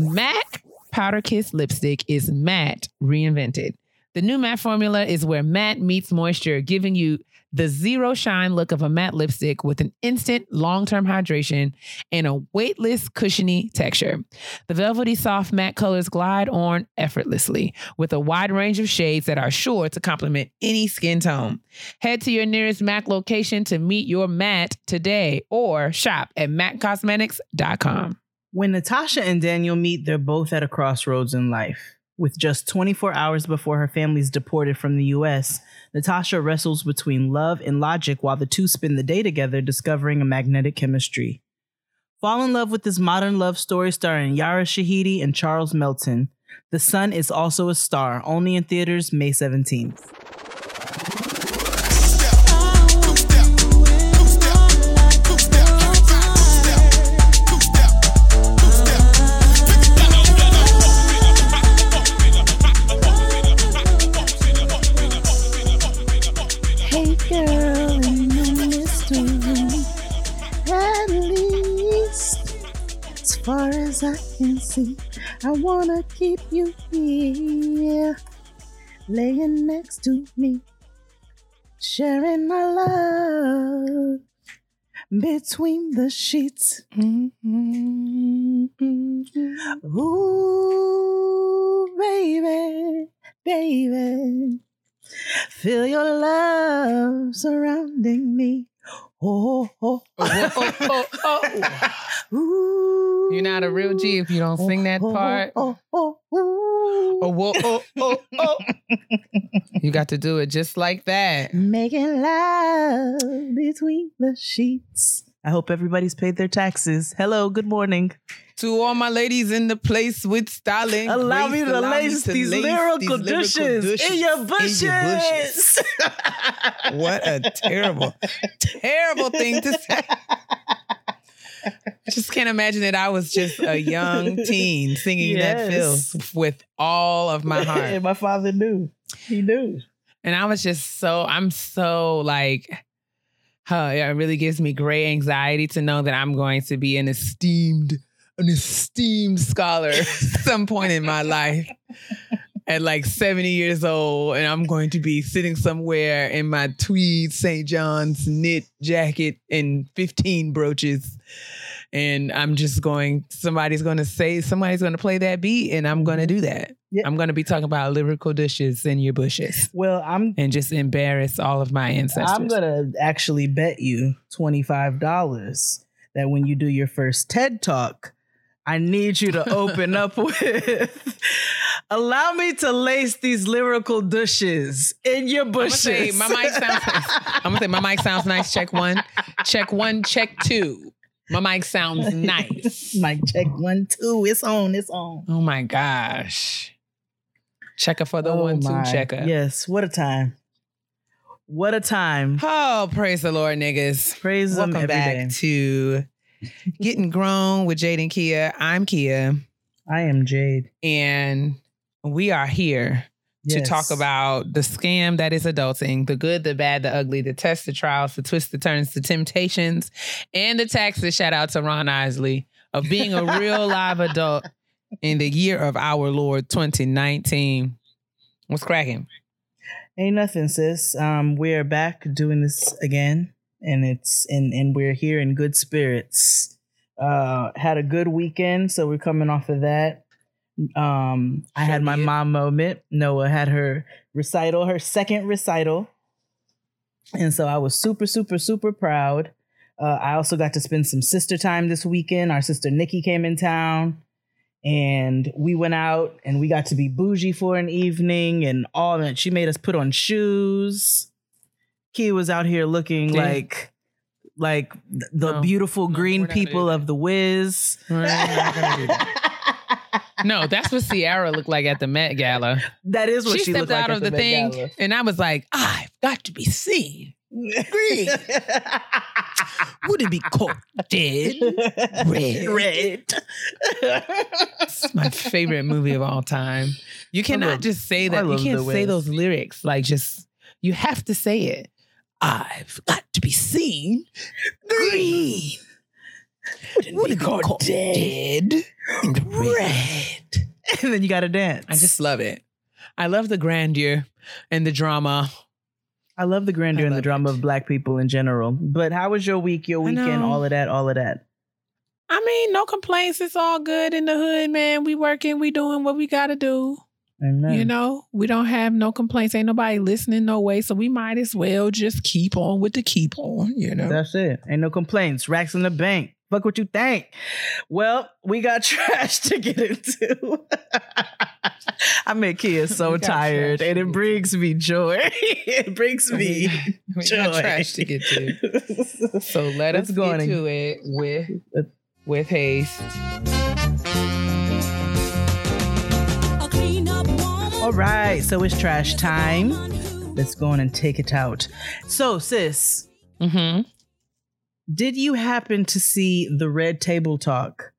MAC Powder Kiss lipstick is matte reinvented. The new matte formula is where matte meets moisture, giving you the zero shine look of a matte lipstick with an instant long term hydration and a weightless, cushiony texture. The velvety soft matte colors glide on effortlessly with a wide range of shades that are sure to complement any skin tone. Head to your nearest MAC location to meet your matte today or shop at MACCosmetics.com. When Natasha and Daniel meet, they're both at a crossroads in life. With just 24 hours before her family's deported from the US, Natasha wrestles between love and logic while the two spend the day together discovering a magnetic chemistry. Fall in love with this modern love story starring Yara Shahidi and Charles Melton. The Sun is also a star, only in theaters May 17th. As I can see, I wanna keep you here, laying next to me, sharing our love between the sheets. Mm-hmm. Ooh, baby, baby. Feel your love surrounding me. Oh, oh, Oh, oh, oh, oh. Ooh. You're not a real G if you don't oh, sing that oh, oh, part. Oh, oh, oh, Oh, oh, oh, oh. You got to do it just like that. Making love between the sheets. I hope everybody's paid their taxes. Hello, good morning. To all my ladies in the place with styling. Allow grace, me to allow lace to these lace lyrical these lyrical douches in your bushes. bushes. What a terrible, terrible thing to say. I just can't imagine that I was just a young teen singing that Yes. film with all of my heart. and my father knew. He knew. And I was just so, I'm so like, huh, it really gives me great anxiety to know that I'm going to be an esteemed, an esteemed scholar at some point in my life at like 70 years old. And I'm going to be sitting somewhere in my tweed St. John's knit jacket and 15 brooches. And I'm just going, somebody's going to say, somebody's going to play that beat, and I'm going to do that. Yeah. I'm going to be talking about lyrical dishes in your bushes Well, I'm and just embarrass all of my ancestors. I'm gonna actually bet you twenty five dollars that when you do your first TED talk, I need you to open up with allow me to lace these lyrical douches in your I'm gonna bushes. say my mic sounds nice. I'm gonna say my mic sounds nice. Check one, check one, check two. My mic sounds nice. Mic check one, two. It's on, it's on. Oh my gosh. Checker for the Oh one, two my. checker. Yes, what a time. What a time. Oh, praise the Lord, niggas. Praise Welcome back day. to Getting Grown with Jade and Kia. I'm Kia, I am Jade. and we are here to talk about the scam that is adulting, the good, the bad, the ugly, the tests, the trials, the twists, the turns, the temptations, and the taxes. Shout out to Ron Isley of being a real live adult in the year of our Lord 2019. What's cracking? Ain't nothing, sis. Um, we're back doing this again, and it's and and we're here in good spirits. Uh, had a good weekend, so we're coming off of that. Um, I had my mom moment. Noah had her recital, her second recital, and so I was super, super, super proud. Uh, I also got to spend some sister time this weekend. Our sister Nikki came in town and we went out and we got to be bougie for an evening and all that. She made us put on shoes. Key was out here looking Yeah. like like the No. beautiful No, green we're not gonna people of the Wiz. We're not gonna do that. No, that's what Ciara looked like at the Met Gala. that is what she, she, stepped looked like out at of the, Met thing, Gala. and I was like, I've got to be seen. Green. Would it be caught dead? Red. Red. It's my favorite movie of all time. You cannot love- just say that. You can't say those lyrics. Like, just, you have to say it. I've got to be seen green. What did call dead? in the red. and then you got to dance. I just love it. I love the grandeur and the drama. I love the grandeur I and the drama it. of black people in general. But how was your week, your weekend, all of that, all of that? I mean, no complaints. It's all good in the hood, man. We working, we doing what we gotta do. Amen. You know, we don't have no complaints. Ain't nobody listening no way. So we might as well just keep on with the keep on, you know. That's it. Ain't no complaints. Racks in the bank. Fuck what you think. Well, we got trash to get into. I make Kia so tired, and it brings me joy. it brings me we joy. got trash to get to. So let Let's us go get to it with with haste. All right, so it's trash time. Let's go on and take it out. So, sis, Mm-hmm. did you happen to see the Red Table Talk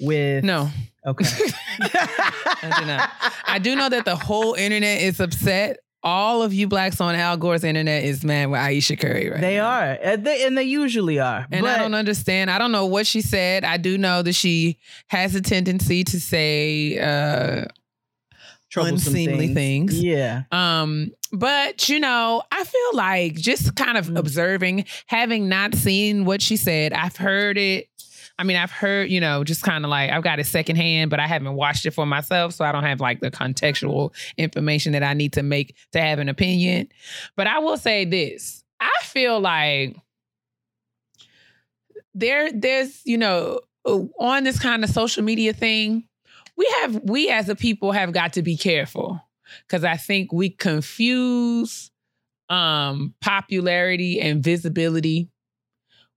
with? No, Okay. I did not. I do know that the whole internet is upset. All of you blacks on Al Gore's internet is mad with Ayesha Curry right They now. are, and they, and they usually are. And I don't understand. I don't know what she said. I do know that she has a tendency to say uh unseemly things. Yeah. Um, but you know, I feel like just kind of Mm. observing, having not seen what she said, I've heard it. I mean, I've heard, you know, just kind of like I've got it secondhand, but I haven't watched it for myself, so I don't have like the contextual information that I need to make to have an opinion. But I will say this: I feel like there, there's, you know, uh, on this kind of social media thing, we have, we as a people have got to be careful because I think we confuse um, popularity and visibility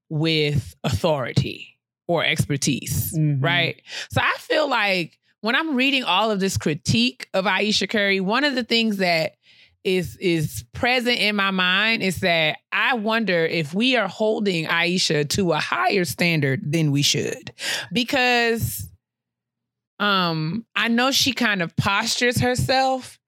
with authority or expertise, Mhm. right? So I feel like when I'm reading all of this critique of Ayesha Curry, one of the things that is is present in my mind is that I wonder if we are holding Ayesha to a higher standard than we should. Because um I know she kind of postures herself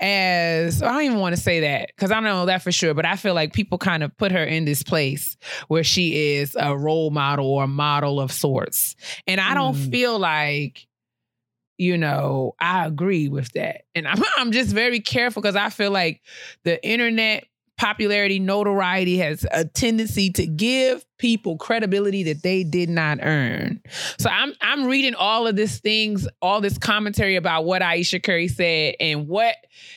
as I don't even want to say that because I don't know that for sure, but I feel like people kind of put her in this place where she is a role model or a model of sorts. And I don't Mm. feel like, you know, I agree with that. And I'm, I'm just very careful because I feel like the internet popularity, notoriety has a tendency to give people credibility that they did not earn. So I'm I'm reading all of these things, all this commentary about what Ayesha Curry said and what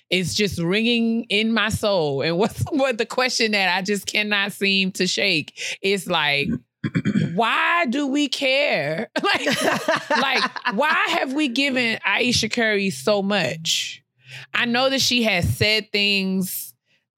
is just ringing in my soul. And what's what the question that I just cannot seem to shake is like, why do we care? like, like, why have we given Ayesha Curry so much? I know that she has said things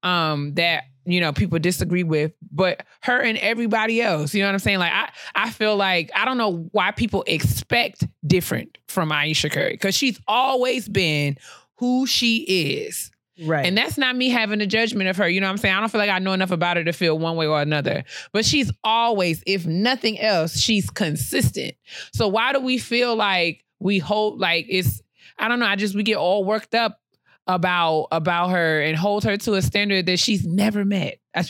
um that you know people disagree with, but her and everybody else, you know what I'm saying? Like I I feel like I don't know why people expect different from Ayesha Curry because she's always been who she is. Right. And that's not me having a judgment of her. You know what I'm saying? I don't feel like I know enough about her to feel one way or another. But she's always, if nothing else, she's consistent. So why do we feel like we hold like it's I don't know, I just we get all worked up about about her and hold her to a standard that she's never met.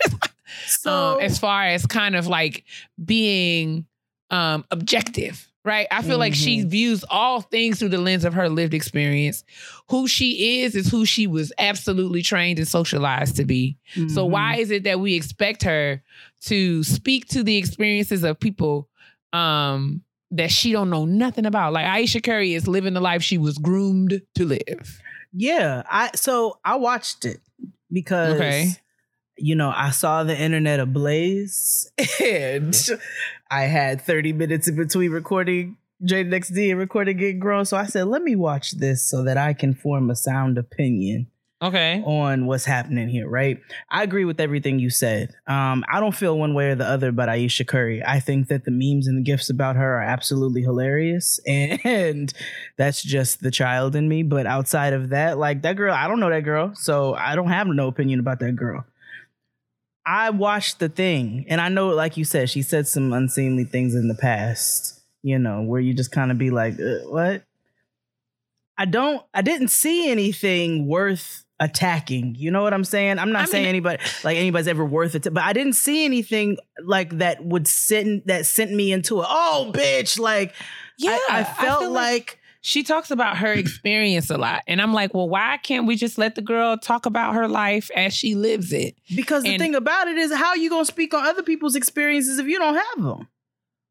So um, as far as kind of like being um, objective, right? I feel like she views all things through the lens of her lived experience. Who she is is who she was absolutely trained and socialized to be. So Mhm. why is it that we expect her to speak to the experiences of people um, that she don't know nothing about? Like Ayesha Curry is living the life she was groomed to live. Yeah, I so I watched it because Okay. you know, I saw the internet ablaze and I had 30 minutes in between recording J Next D and recording Get Grown. So I said, let me watch this so that I can form a sound opinion Okay. on what's happening here, right? I agree with everything you said. Um, I don't feel one way or the other about Ayesha Curry. I think that the memes and the gifts about her are absolutely hilarious, and that's just the child in me. But outside of that, like that girl, I don't know that girl, so I don't have no opinion about that girl. I watched the thing, and I know, like you said, she said some unseemly things in the past. You know, where you just kind of be like, uh, "What?" I don't. I didn't see anything worth attacking. You know what I'm saying? I'm not I saying mean- anybody like anybody's ever worth it, but I didn't see anything like that would send that sent me into a oh bitch like Yeah, I, I felt feel like, she talks about her experience a lot, and I'm like, well, why can't we just let the girl talk about her life as she lives it? because the and- thing about it is how you gonna speak on other people's experiences if you don't have them.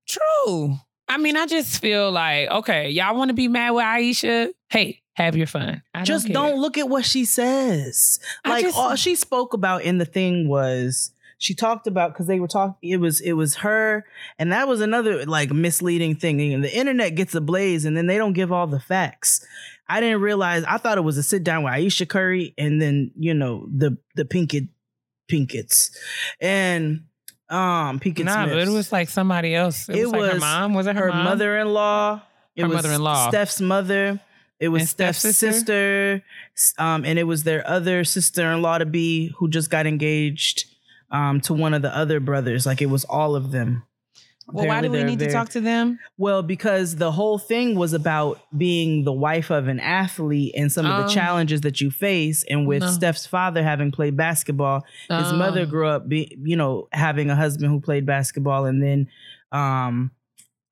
True. I mean, I just feel like, okay, y'all want to be mad with Ayesha? Hey, have your fun. I just don't, don't, look at what she says. Like just- all she spoke about in the thing was she talked about because they were talking. It was it was her, and that was another like misleading thing. And the internet gets ablaze, and then they don't give all the facts. I didn't realize. I thought it was a sit down with Ayesha Curry, and then you know the the Pinkett Pinketts, and um Pinkett Nah, but it was like somebody else. It, It was, like her mom. Was it her, her mother-in-law. It Her was mother-in-law. Steph's mother. It was And Steph's Steph's sister, s- um, and it was their other sister-in-law to be who just got engaged um, to one of the other brothers. Like it was all of them. Well, why do we need to talk to them? Well, because the whole thing was about being the wife of an athlete and some of Oh. the challenges that you face. And with No. Steph's father having played basketball, his Oh. mother grew up, be, you know, having a husband who played basketball, and then um,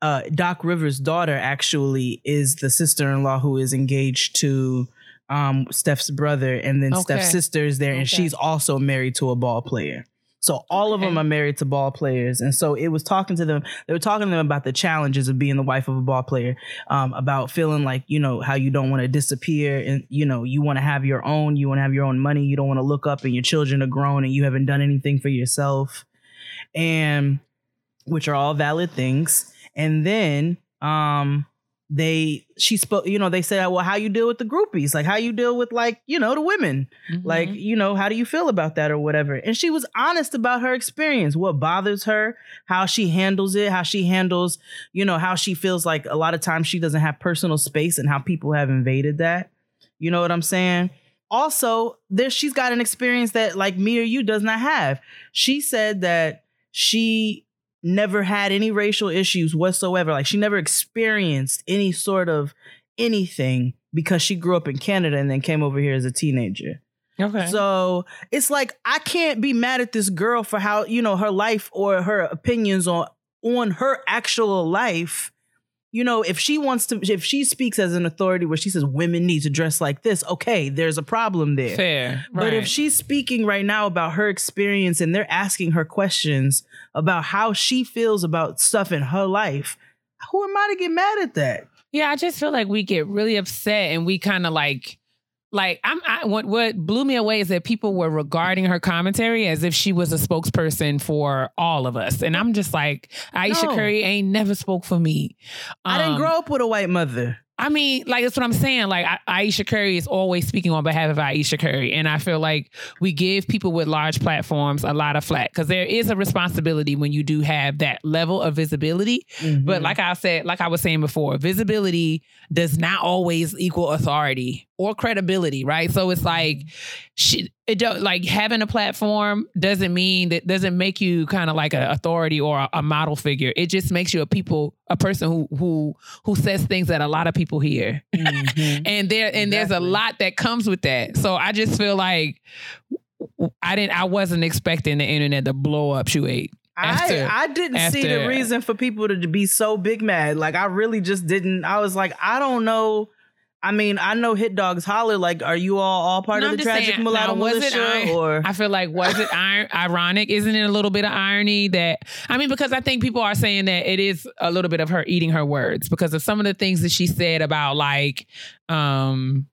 uh, Doc Rivers' daughter actually is the sister-in-law who is engaged to um, Steph's brother, and then Okay. Steph's sister is there, and Okay. she's also married to a ball player. So all of them are married to ball players, and so it was talking to them. They were talking to them about the challenges of being the wife of a ball player, um, about feeling like you know how you don't want to disappear, and you know you want to have your own, you want to have your own money, you don't want to look up and your children are grown and you haven't done anything for yourself, and which are all valid things. And then um, they she spoke, you know, they said, well, how you deal with the groupies, like how you deal with like you know the women? Like Mhm. you know how do you feel about that or whatever? And she was honest about her experience what bothers her how she handles it how she handles you know how she feels like a lot of times she doesn't have personal space and how people have invaded that. You know what i'm saying? Also there she's got an experience that like me or you does not have. She said that she never had any racial issues whatsoever like she never experienced any sort of anything because she grew up in canada and then came over here as a teenager okay. so it's like I can't be mad at this girl for how you know her life or her opinions on on her actual life. You know, if she wants to, if she speaks as an authority where she says women need to dress like this, okay, there's a problem there. Fair. But if she's speaking right now about her experience and they're asking her questions about how she feels about stuff in her life, who am I to get mad at that? Yeah, I just feel like we get really upset and we kind of like like I'm I, what what blew me away is that people were regarding her commentary as if she was a spokesperson for all of us. And I'm just like, Ayesha No. Curry ain't never spoke for me. I didn't Um, grow up with a white mother. I mean, like that's what I'm saying. Like I- Ayesha Curry is always speaking on behalf of Ayesha Curry, and I feel like we give people with large platforms a lot of flack because there is a responsibility when you do have that level of visibility. Mm-hmm. But like I said, like I was saying before, visibility does not always equal authority or credibility, right? So it's like, she, it don't like having a platform doesn't mean that doesn't make you kind of like an authority or a, a model figure. It just makes you a people, a person who who who says things that a lot of people hear, Mhm. and there and there's a lot that comes with that. So I just feel like. I didn't. I wasn't expecting the internet to blow up. You ate. After- I I didn't see the reason for people to be so big mad. Like I really just didn't. I was like, I don't know. I mean, I know Hit Dogs holler. Like, are you all all part No, of the tragic saying, mulatto now, it militia? iron- or I feel like was it iron, ironic? Isn't it a little bit of irony that I mean, because I think people are saying that it is a little bit of her eating her words because of some of the things that she said about like, um,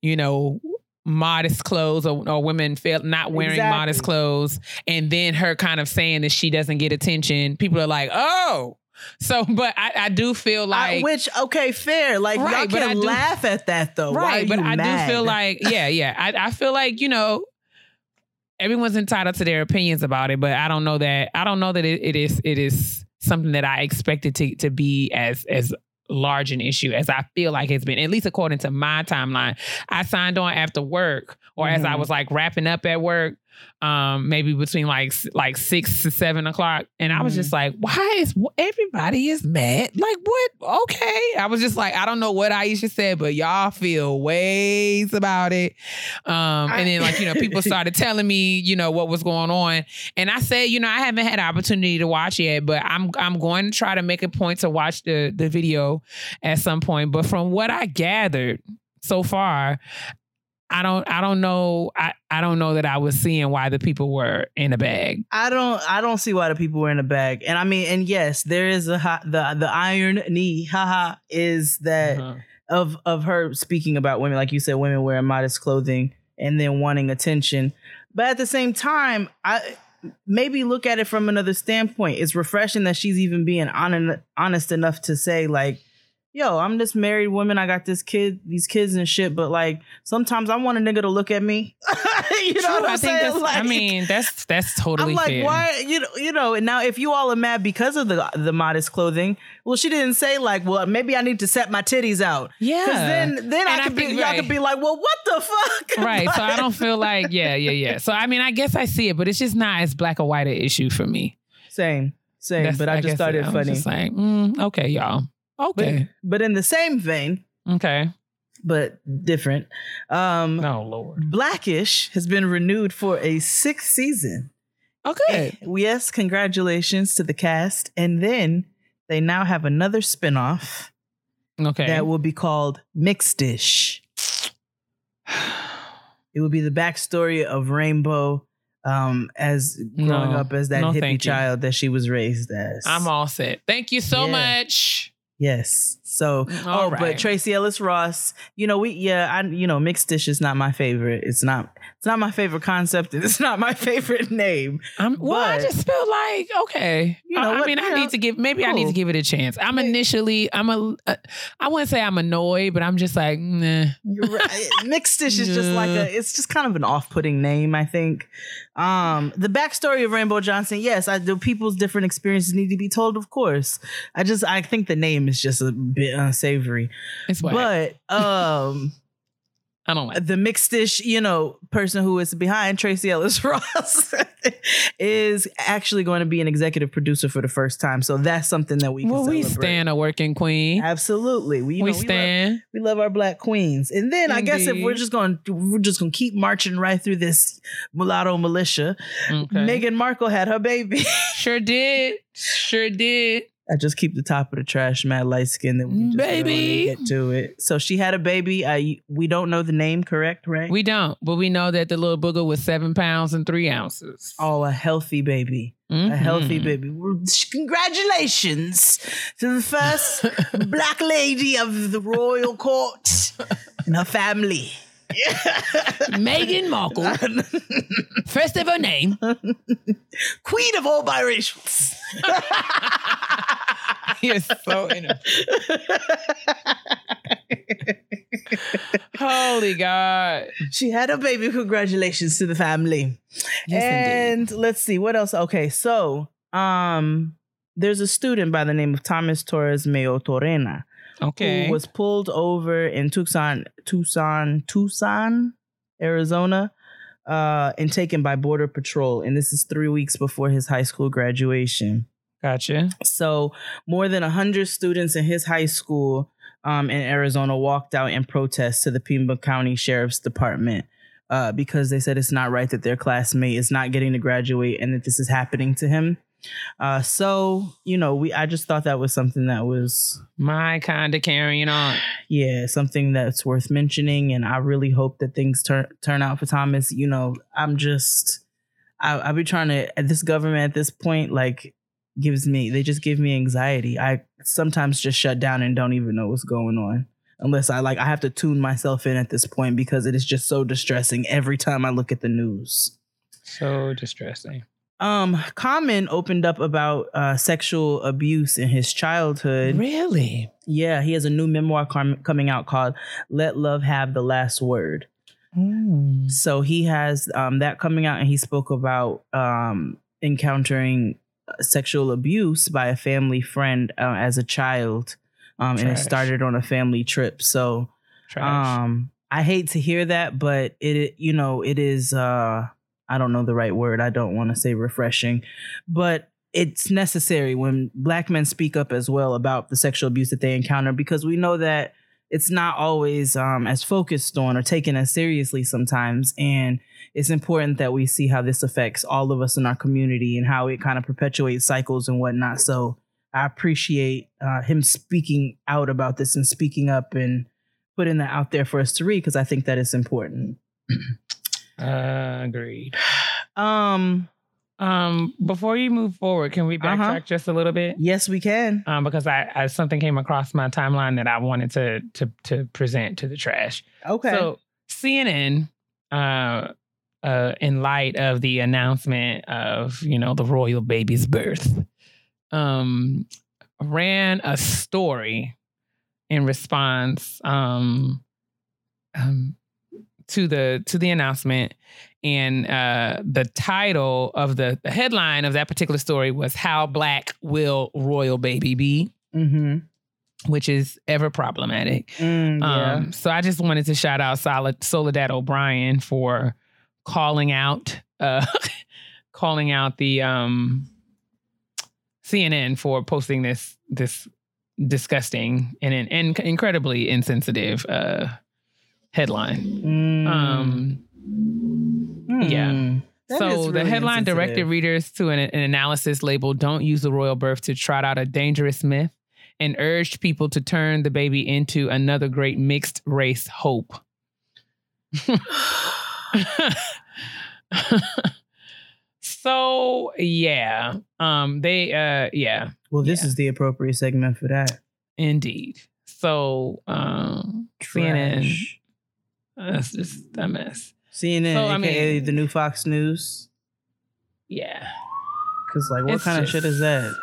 you know. Modest clothes or, or women feel not wearing Exactly. modest clothes, and then her kind of saying that she doesn't get attention. People are like, "Oh, so." But I, I do feel I- like which okay, fair. Like Right, y'all but I can do- laugh at that though. Right but i mad? do feel like yeah yeah I, I feel like you know everyone's entitled to their opinions about it but i don't know that i don't know that it, it is it is something that i expected to to be as as large an issue as i feel like it's been at least according to my timeline i signed on after work or as i Mhm. was like wrapping up at work um, maybe between like like six to seven o'clock, and I was just like, "Why is everybody is mad? Like what? Okay." I was just like, I don't know what Ayesha said, but y'all feel ways about it. Um, and then like you know, people started telling me you know what was going on, and I said, you know, I haven't had an opportunity to watch yet, but I'm I'm going to try to make a point to watch the the video at some point. But from what I gathered so far, I don't I don't know I, I don't know that I was seeing why the people were in a bag. I don't I don't see why the people were in a bag. And I mean, and yes, there is a the the iron knee, haha, is that Uh-huh. of of her speaking about women, like you said, women wearing modest clothing and then wanting attention. But at the same time, I maybe look at it from another standpoint. It's refreshing that she's even being hon- honest enough to say, like, yo, I'm this married woman. I got this kid, these kids and shit. But like, sometimes I want a nigga to look at me. you know True, what I'm I think saying? that's, I mean that's that's totally I'm like, fair. why? You know, you know. And now, if you all are mad because of the the modest clothing, well, she didn't say like, well, maybe I need to set my titties out. Yeah. Because then, then I And I could be, think- y'all right. could be like, well, what the fuck? Right. So I don't feel like yeah, yeah, yeah. So I mean I guess I see it, but it's just not as black or white an issue for me. Same, same. That's- but I, just guess thought it funny. just like, mm, okay, y'all. But, Okay. but in the same vein, okay. but different. Um, No, Lord. Blackish has been renewed for a sixth season. Okay. Yes, congratulations to the cast. And then they now have another spinoff Okay. that will be called Mixed-ish. It will be the backstory of Rainbow um, as growing No. up as that No, hippie child that she was raised as. I'm all set. Thank you so Yeah. much. Yes. So, All oh, but. Tracee Ellis Ross, you know, we yeah, I you know, Mixed-ish is not my favorite. It's not it's not my favorite concept and it's not my favorite name. I'm, well, I just feel like okay. You know I, what, mean, I know, need to give maybe I need to give it a chance. I'm initially I'm a uh, I wouldn't say I'm annoyed, but I'm just like nah. Right. Mixed-ish is just like a it's just kind of an off-putting name, I think. Um the backstory of Rainbow Johnson, yes, I do people's different experiences need to be told, of course. I just I think the name is just a bit unsavory. It's what But um I don't like. the Mixed-ish, you know, person who is behind Tracee Ellis Ross is actually going to be an executive producer for the first time. So that's something that we can Well, we stand a working queen. Absolutely, we, we know, we love, stand. we love our black queens. And then I guess if we're just going, to we're just going to keep marching right through this mulatto militia. Okay. Meghan Markle had her baby. Sure did. Sure did. I just keep the top of the trash, mad light skin. That we can just go on and Baby. get to it. So she had a baby. Uh, we don't know the name, correct? Right? We don't, but we know that the little booger was seven pounds and three ounces. oh, a healthy baby. a healthy Mhm. baby. Congratulations to the first black lady of the royal court and her family. Meghan Markle, first ever name. Queen of all biracials. You're so in. Holy God. she had a baby. Congratulations to the family. Yes, and let's see what else. Okay, so um, there's a student by the name of Thomas Torres Mayo Torrena Okay. who was pulled over in Tucson, Tucson, Tucson, Arizona, uh, and taken by Border Patrol. And this is three weeks before his high school graduation. Gotcha. So more than hundred students in his high school um, in Arizona walked out in protest to the Pima County Sheriff's Department uh, because they said it's not right that their classmate is not getting to graduate and that this is happening to him. Uh, so you know, we I just thought that was something that was My kind of carrying on. yeah something that's worth mentioning, and I really hope that things turn turn out for Thomas. You know, I'm just I I be trying to at this government at this point like gives me they just give me anxiety. I sometimes just shut down and don't even know what's going on. Unless I like I have to tune myself in at this point because it is just so distressing every time I look at the news. So distressing. Um Common opened up about uh sexual abuse in his childhood. Really? Yeah, he has a new memoir com- coming out called Let Love Have the Last Word. Mm. So he has um, that coming out, and he spoke about um, encountering sexual abuse by a family friend uh, as a child, um, and it started on a family trip. So Trash. um, I hate to hear that, but it, you know, it is. Uh, I don't know the right word. I don't want to say refreshing, but it's necessary when black men speak up as well about the sexual abuse that they encounter because we know that it's not always um, as focused on or taken as seriously sometimes. And it's important that we see how this affects all of us in our community and how it kind of perpetuates cycles and whatnot. So I appreciate uh, him speaking out about this and speaking up and putting that out there for us to read because I think that is important. Uh, agreed. Um, Um, before you move forward, can we backtrack Uh-huh. just a little bit? yes, we can. Um, because I, I something came across my timeline that I wanted to to to present to the trash. Okay. So CNN, uh, uh, in light of the announcement of you know the royal baby's birth, um, ran a story in response um, um, to the to the announcement, and uh, the title of the the headline of that particular story was "How Black Will Royal Baby Be." mm-hmm. Which is ever problematic. Mm, yeah. Um, so I just wanted to shout out Solid Soledad O'Brien for calling out uh calling out the um CNN for posting this this disgusting and and incredibly insensitive uh headline. Mm. Um yeah. Mm. That is so the headline directed readers to an, an analysis labeled "Don't use the royal birth to trot out a dangerous myth," and urged people to turn the baby into another great mixed race hope. so yeah, um, they uh, yeah, Well, this Yeah. is the appropriate segment for that. indeed. So um, CNN, that's just a mess. CNN, So, I aka mean- the new Fox News. Yeah. Because, like, what It's kind just- of shit is that?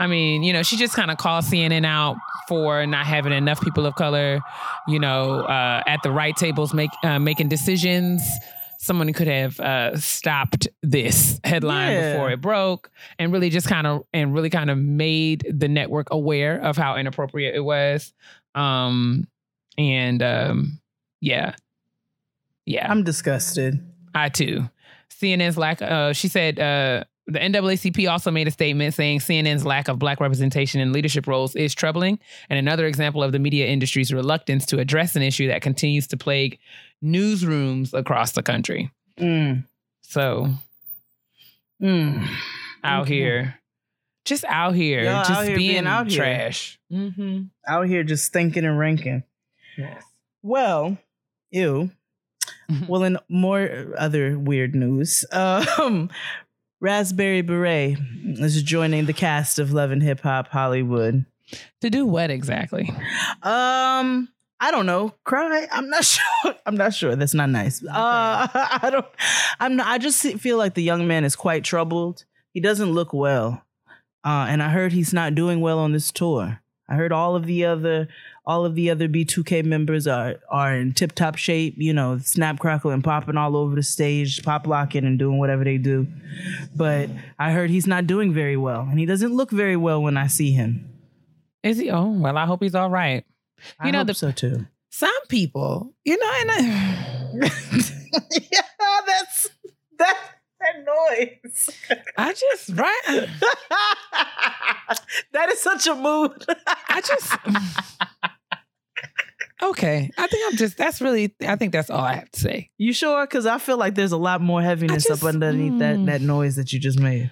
I mean, you know, she just kind of called CNN out for not having enough people of color, you know, uh, at the right tables make uh, making decisions. Someone could have uh, stopped this headline Yeah. before it broke, and really just kind of and really kind of made the network aware of how inappropriate it was. Um, and um, yeah, yeah, I'm disgusted. I too. CNN's lack. Uh, she said uh, the NAACP also made a statement saying CNN's lack of black representation in leadership roles is troubling and another example of the media industry's reluctance to address an issue that continues to plague newsrooms across the country. Mm. So Mm. out Okay. here, just out here, Y'all out just here being being out here. trash. Mm-hmm. Out here just thinking and ranking. Yes. Well, ew. Well, in more other weird news, um, Raspberry Beret is joining the cast of Love and Hip Hop Hollywood. To do what exactly? Um, I don't know. Cry. I'm not sure. I'm not sure. That's not nice. Uh, I don't. I'm. Not, I just feel like the young man is quite troubled. He doesn't look well, uh, and I heard he's not doing well on this tour. I heard all of the other, all of the other B2K members are are in tip top shape. You know, snap, crackle, and popping all over the stage, pop locking and doing whatever they do. But I heard he's not doing very well, and he doesn't look very well when I see him. Is he? Oh well, I hope he's all right. I You know, hope the- so too. Some people, you know, and I, yeah, that's that that noise. I just right. that is such a mood. I just okay. I think I'm just. That's really. I think that's all I have to say. you sure? Because I feel like there's a lot more heaviness just- up underneath that mm. that noise that you just made.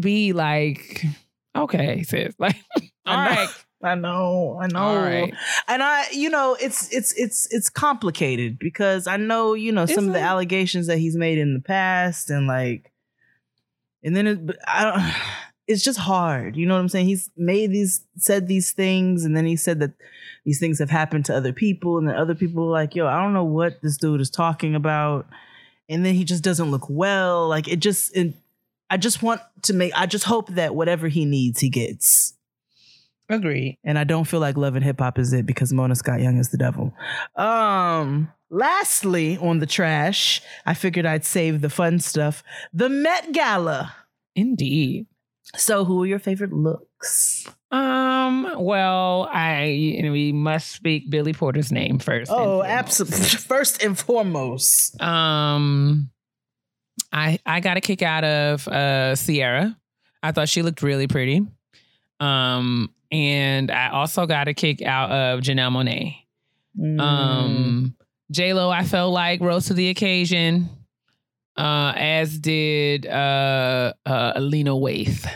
B, like, okay, sis, like, all right, I know, I know. all right. And I, you know, it's it's it's it's complicated because I know, you know, some Is of the allegations that he's made in the past, and like, and then it, but I don't. It's just hard, you know what I'm saying? He's made these, said these things, and then he said that these things have happened to other people, and then other people are like, "Yo, I don't know what this dude is talking about," and then he just doesn't look well. Like it just, it, I just want to make, I just hope that whatever he needs, he gets. Agreed. And I don't feel like love and hip hop is it because Mona Scott Young is the devil. Um, lastly, on the trash, I figured I'd save the fun stuff. The Met Gala. Indeed. So, who are your favorite looks? Um. Well, I we must speak Billy Porter's name first. Oh, absolutely. First and foremost. Um. I I got a kick out of uh Ciara. I thought she looked really pretty. Um, and I also got a kick out of Janelle Monáe. Mm. Um, J Lo, I felt like rose to the occasion, uh, as did uh, uh, Alina Waithe.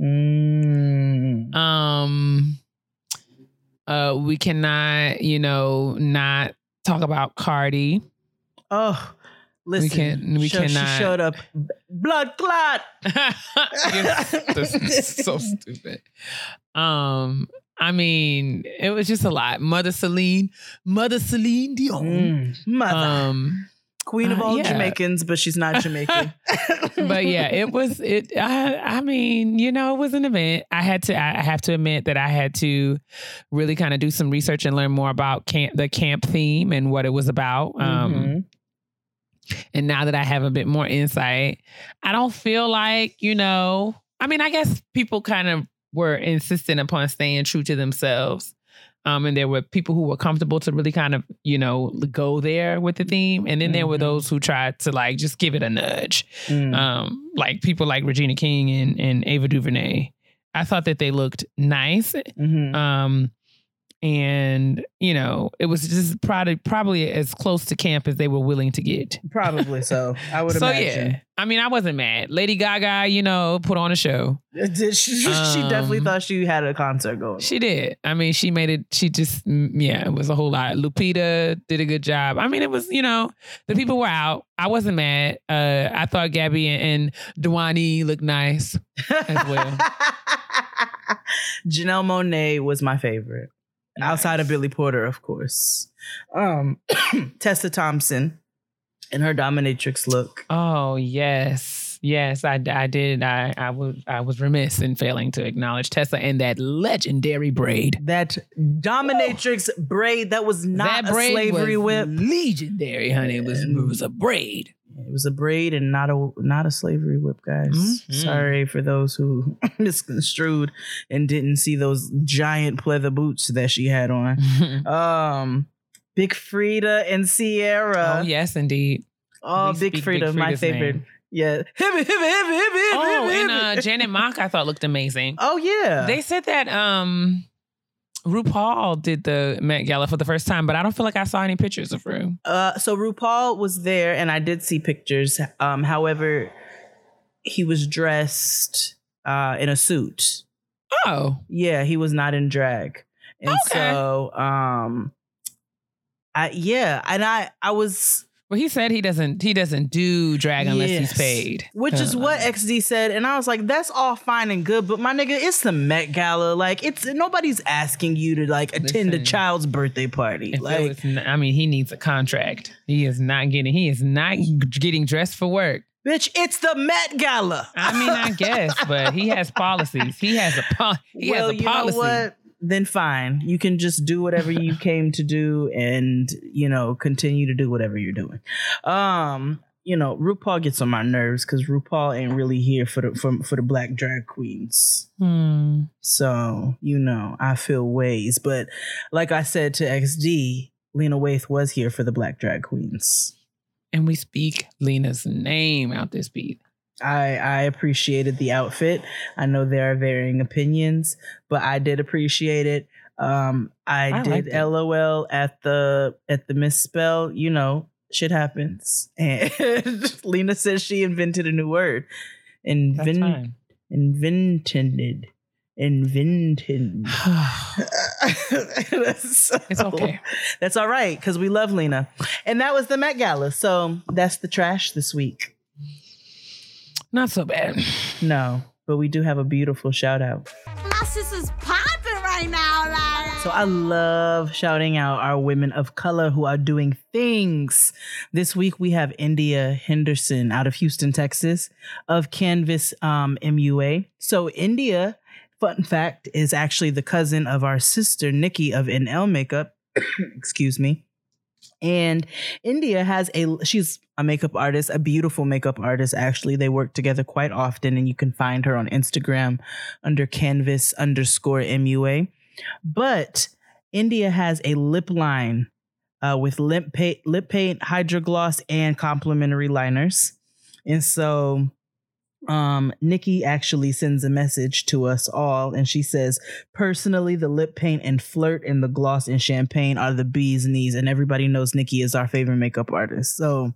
Mm. Um, uh, we cannot, you know, not talk about Cardi. Oh, listen. we can- we Sho- cannot- She showed up. Blood clot. this is so stupid. Um, I mean, it was just a lot. Mother Celine, Mother Celine Dion. Mm. Mother. Um, Queen of uh, all yeah. Jamaicans, but she's not Jamaican. but yeah, it was it. I, I mean, you know, it was an event. I had to. I have to admit that I had to really kind of do some research and learn more about camp, the camp theme and what it was about. Um, Mhm. And now that I have a bit more insight, I don't feel like, you know, I mean, I guess people kind of were insistent upon staying true to themselves. Um, and there were people who were comfortable to really kind of, you know, go there with the theme. And then there were Mhm. those who tried to like just give it a nudge. Mm. Um, like people like Regina King and, and Ava DuVernay. I thought that they looked nice. Mhm. Um, and you know, it was just probably probably as close to camp as they were willing to get. Probably so. I would so imagine. yeah, I mean, I wasn't mad. Lady Gaga, you know, put on a show. Did She, she definitely Um, thought she had a concert going. She did. I mean, she made it. She just, mm, yeah, it was a whole lot. Lupita did a good job. I mean, it was, you know, the people were out. I wasn't mad. Uh, I thought Gabby and, and looked nice. as well. Janelle Monáe was my favorite. Outside of Billy Porter, of course. Um, Tessa Thompson and her dominatrix look. Oh yes, yes, I, I did. I I was I was remiss in failing to acknowledge Tessa and that legendary braid. That dominatrix braid that was not that a slavery was whip. legendary, honey. It was it was a braid. It was a braid and not a not a slavery whip, guys. Mhm. Sorry for those who misconstrued and didn't see those giant pleather boots that she had on. Um, Big Freedia and Ciara. oh yes, indeed. Oh, Big Freedia, Big my favorite. name. Yeah. Hip, hip, hip, hip, Oh, and uh, Janet Mock, I thought looked amazing. Oh yeah. They said that um RuPaul did the Met Gala for the first time, but I don't feel like I saw any pictures of Ru. uh, so RuPaul was there, and I did see pictures. Um, however, he was dressed uh in a suit. Oh, Yeah, he was not in drag, and Okay. so um, I yeah, and I I was well, he said he doesn't he doesn't do drag unless he's paid, Which is Uh, what XD said, and I was like, "That's all fine and good, but my nigga, it's the Met Gala. Like, it's nobody's asking you to like attend a child's birthday party. Like, was I mean, he needs a contract. He is not getting. He is not getting dressed for work. bitch, it's the Met Gala. I mean, I guess, but he has policies. He has a po- he well, has a you policy. know what? Then fine, you can just do whatever you came to do, and you know, continue to do whatever you're doing. Um, you know, RuPaul gets on my nerves because RuPaul ain't really here for the for, for the black drag queens. Hmm. So, you know, I feel ways. But like I said to XD, Lena Waithe was here for the black drag queens. And we speak Lena's name out this beat. I, I appreciated the outfit. I know there are varying opinions, but I did appreciate it. Um, I, I did. LOL at the at the misspell. You know, shit happens. And Lena says she invented a new word. Invin- invented. Invented. It's it's okay. That's all right because we love Lena. And that was the Met Gala. So that's the trash this week. Not so bad. No, but we do have a beautiful shout out. My sister's popping right now, like. So I love shouting out our women of color who are doing things. This week we have India Henderson out of Houston, Texas, of Canvas um, MUA. So India, fun fact, is actually the cousin of our sister Nikki of NL Makeup. Excuse me. And India has a she's a makeup artist, a beautiful makeup artist actually. They work together quite often and you can find her on Instagram under canvas underscore MUA. But India has a lip line uh, with lip paint, lip paint, hydro gloss, and complimentary liners. And so um Nikki actually sends a message to us all and she says personally the lip paint and flirt and the gloss and champagne are the bee's knees and everybody knows Nikki is our favorite makeup artist. So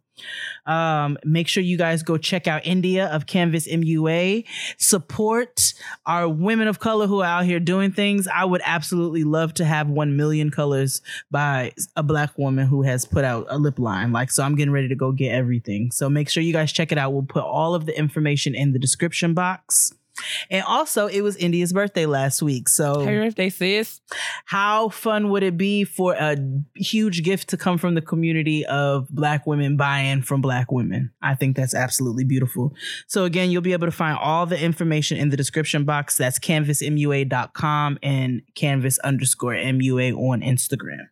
um make sure you guys go check out India of Canvas MUA support our women of color who are out here doing things. I would absolutely love to have 1 million colors by a black woman who has put out a lip line. Like so I'm getting ready to go get everything. So make sure you guys check it out. We'll put all of the information in the description box and also it was India's birthday last week so Happy birthday, sis. how fun would it be for a huge gift to come from the community of black women buying from black women? I think that's absolutely beautiful. So again you'll be able to find all the information in the description box. That's canvasmua.com and canvas underscore mua on instagram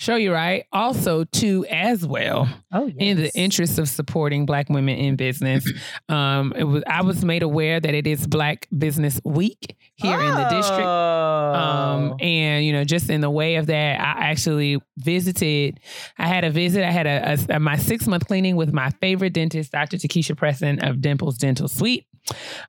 Show you right. Also, too, as well, oh yes. in the interest of supporting Black women in business, um, it was I was made aware that it is Black Business Week here in the district. Oh. Um, and you know, just in the way of that, I actually visited. I had a visit. I had a, a my six month cleaning with my favorite dentist, Dr. Takesha Preston of Dimples Dental Suite.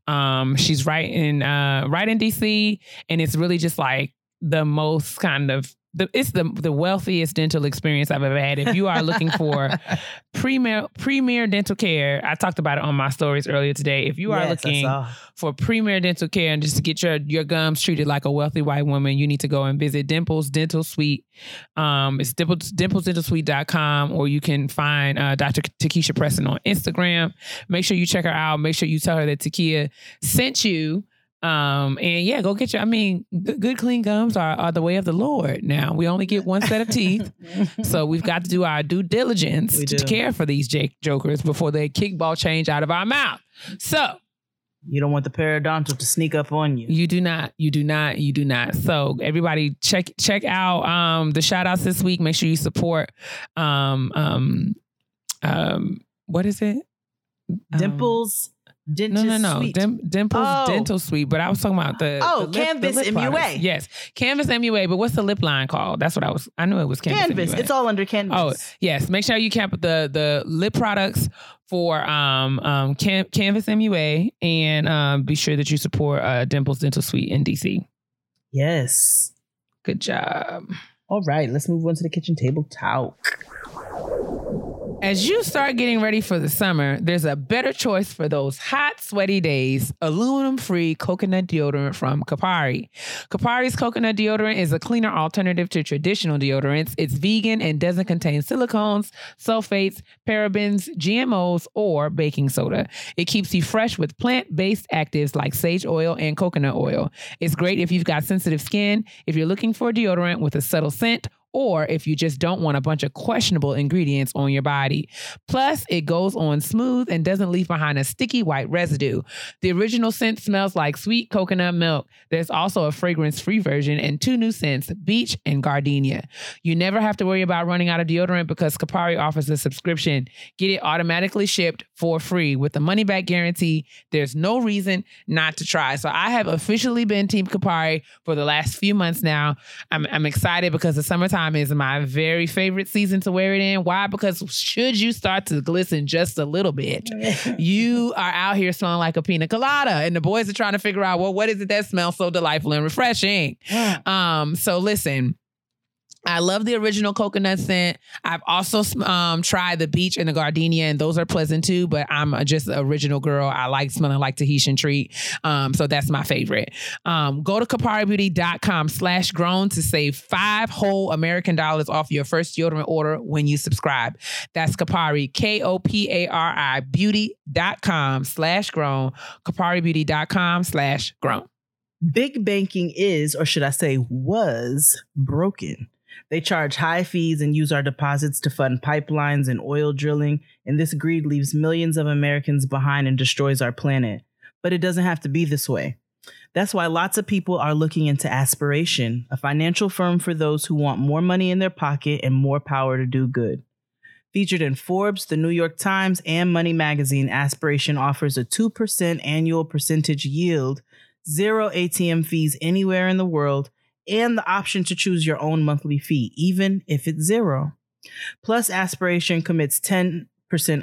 Um, she's right in uh, right in DC, and it's really just like the most kind of the it's the the wealthiest dental experience I've ever had. If you are looking for premier premier dental care, I talked about it on my stories earlier today. If you are Yes, looking for premier dental care and just to get your your gums treated like a wealthy white woman, you need to go and visit Dimples Dental Suite. Um, it's dimples, dimplesdentalsuite.com or you can find uh, Dr. Takesha Preston on Instagram. Make sure you check her out. Make sure you tell her that Takia sent you. Um, and yeah, go get your, I mean, good, good clean gums are, are the way of the Lord. Now we only get one set of teeth. So we've got to do our due diligence We to care for these Jake jokers before they kickball change out of our mouth. So you don't want the periodontal to sneak up on you you do not, you do not, you do not. So everybody check check out um the shout outs this week. Make sure you support um um um what is it? Um, dimples no, dentist no, no. suite. Dim, Dimples Oh. Dental Suite, but I was talking about the Oh, the lip- the Canvas lip MUA. products. Yes, Canvas MUA. But what's the lip line called? That's what I was. I knew it was Canvas. canvas MUA. it's all under canvas Oh yes, make sure you cap the the lip products for um um Can- Canvas MUA and um be sure that you support uh, Dimples Dental Suite in DC. yes Good job. all right let's move on to the kitchen table talk As you start getting ready for the summer, there's a better choice for those hot, sweaty days. Aluminum free coconut deodorant from Kopari. Kopari's coconut deodorant is a cleaner alternative to traditional deodorants. It's vegan and doesn't contain silicones, sulfates, parabens, GMOs, or baking soda. It keeps you fresh with plant based actives like sage oil and coconut oil. It's great if you've got sensitive skin, if you're looking for a deodorant with a subtle scent, or if you just don't want a bunch of questionable ingredients on your body. Plus, it goes on smooth and doesn't leave behind a sticky white residue. The original scent smells like sweet coconut milk. There's also a fragrance free version and two new scents, beach and gardenia. You never have to worry about running out of deodorant because Kopari offers a subscription. Get it automatically shipped for free with the money back guarantee. There's no reason not to try. So I have officially been Team Kopari for the last few months now. I'm, I'm excited because the summertime is my very favorite season to wear it in. Why? Because should you start to glisten just a little bit, you are out here smelling like a pina colada, and the boys are trying to figure out, well, what is it that smells so delightful and refreshing? Um, so listen. I love the original coconut scent. I've also um, tried the beach and the gardenia, and those are pleasant too. But I'm just an original girl. I like smelling like Tahitian treat, um, so that's my favorite. Um, go to koparibeauty.com slash grown to save five whole American dollars off your first deodorant order when you subscribe. That's Kopari, K O P A R I beauty.com slash grown, koparibeauty.com slash grown. Big banking is, or should I say, was broken. They charge high fees and use our deposits to fund pipelines and oil drilling, and this greed leaves millions of Americans behind and destroys our planet. But it doesn't have to be this way. That's why lots of people are looking into Aspiration, a financial firm for those who want more money in their pocket and more power to do good. Featured in Forbes, the New York Times, and Money Magazine, Aspiration offers a 2% annual percentage yield, zero ATM fees anywhere in the world, and the option to choose your own monthly fee, even if it's zero. Plus, Aspiration commits 10%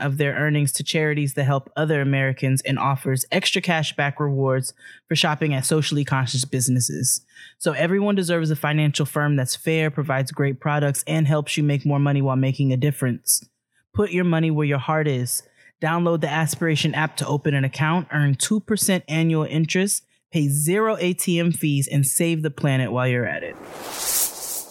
of their earnings to charities that help other Americans and offers extra cash back rewards for shopping at socially conscious businesses. So everyone deserves a financial firm that's fair, provides great products, and helps you make more money while making a difference. Put your money where your heart is. Download the Aspiration app to open an account, earn 2% annual interest, pay zero ATM fees, and save the planet while you're at it.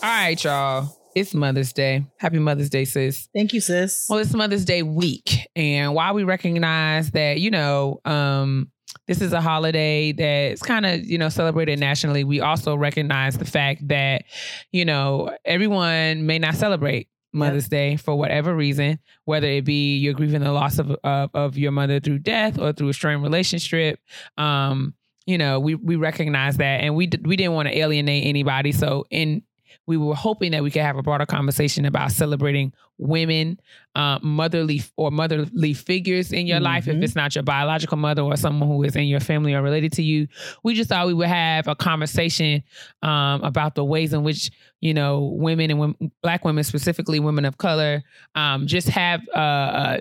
All right, y'all. It's Mother's Day. Happy Mother's Day, sis. Thank you, sis. Well, it's Mother's Day week. And while we recognize that, you know, um, this is a holiday that's kind of, you know, celebrated nationally, we also recognize the fact that, you know, everyone may not celebrate Mother's Day for whatever reason, whether it be you're grieving the loss of, of, of your mother through death or through a strained relationship. Um, you know, we we recognize that, and we d- we didn't want to alienate anybody. So in we were hoping that we could have a broader conversation about celebrating women, uh, motherly or motherly figures in your life. If Mhm. it's not your biological mother or someone who is in your family or related to you, we just thought we would have a conversation um, about the ways in which you know women and women, black women, specifically women of color, um, just have uh, uh,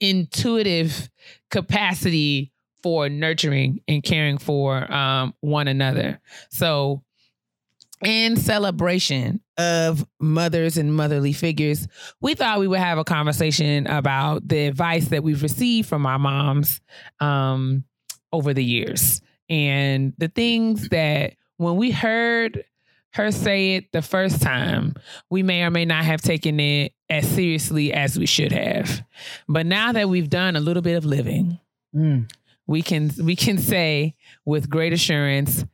intuitive capacity for nurturing and caring for um, one another. So in celebration of mothers and motherly figures, we thought we would have a conversation about the advice that we've received from our moms um, over the years and the things that when we heard her say it the first time, we may or may not have taken it as seriously as we should have. But now that we've done a little bit of living, Mm. We can we can say with great assurance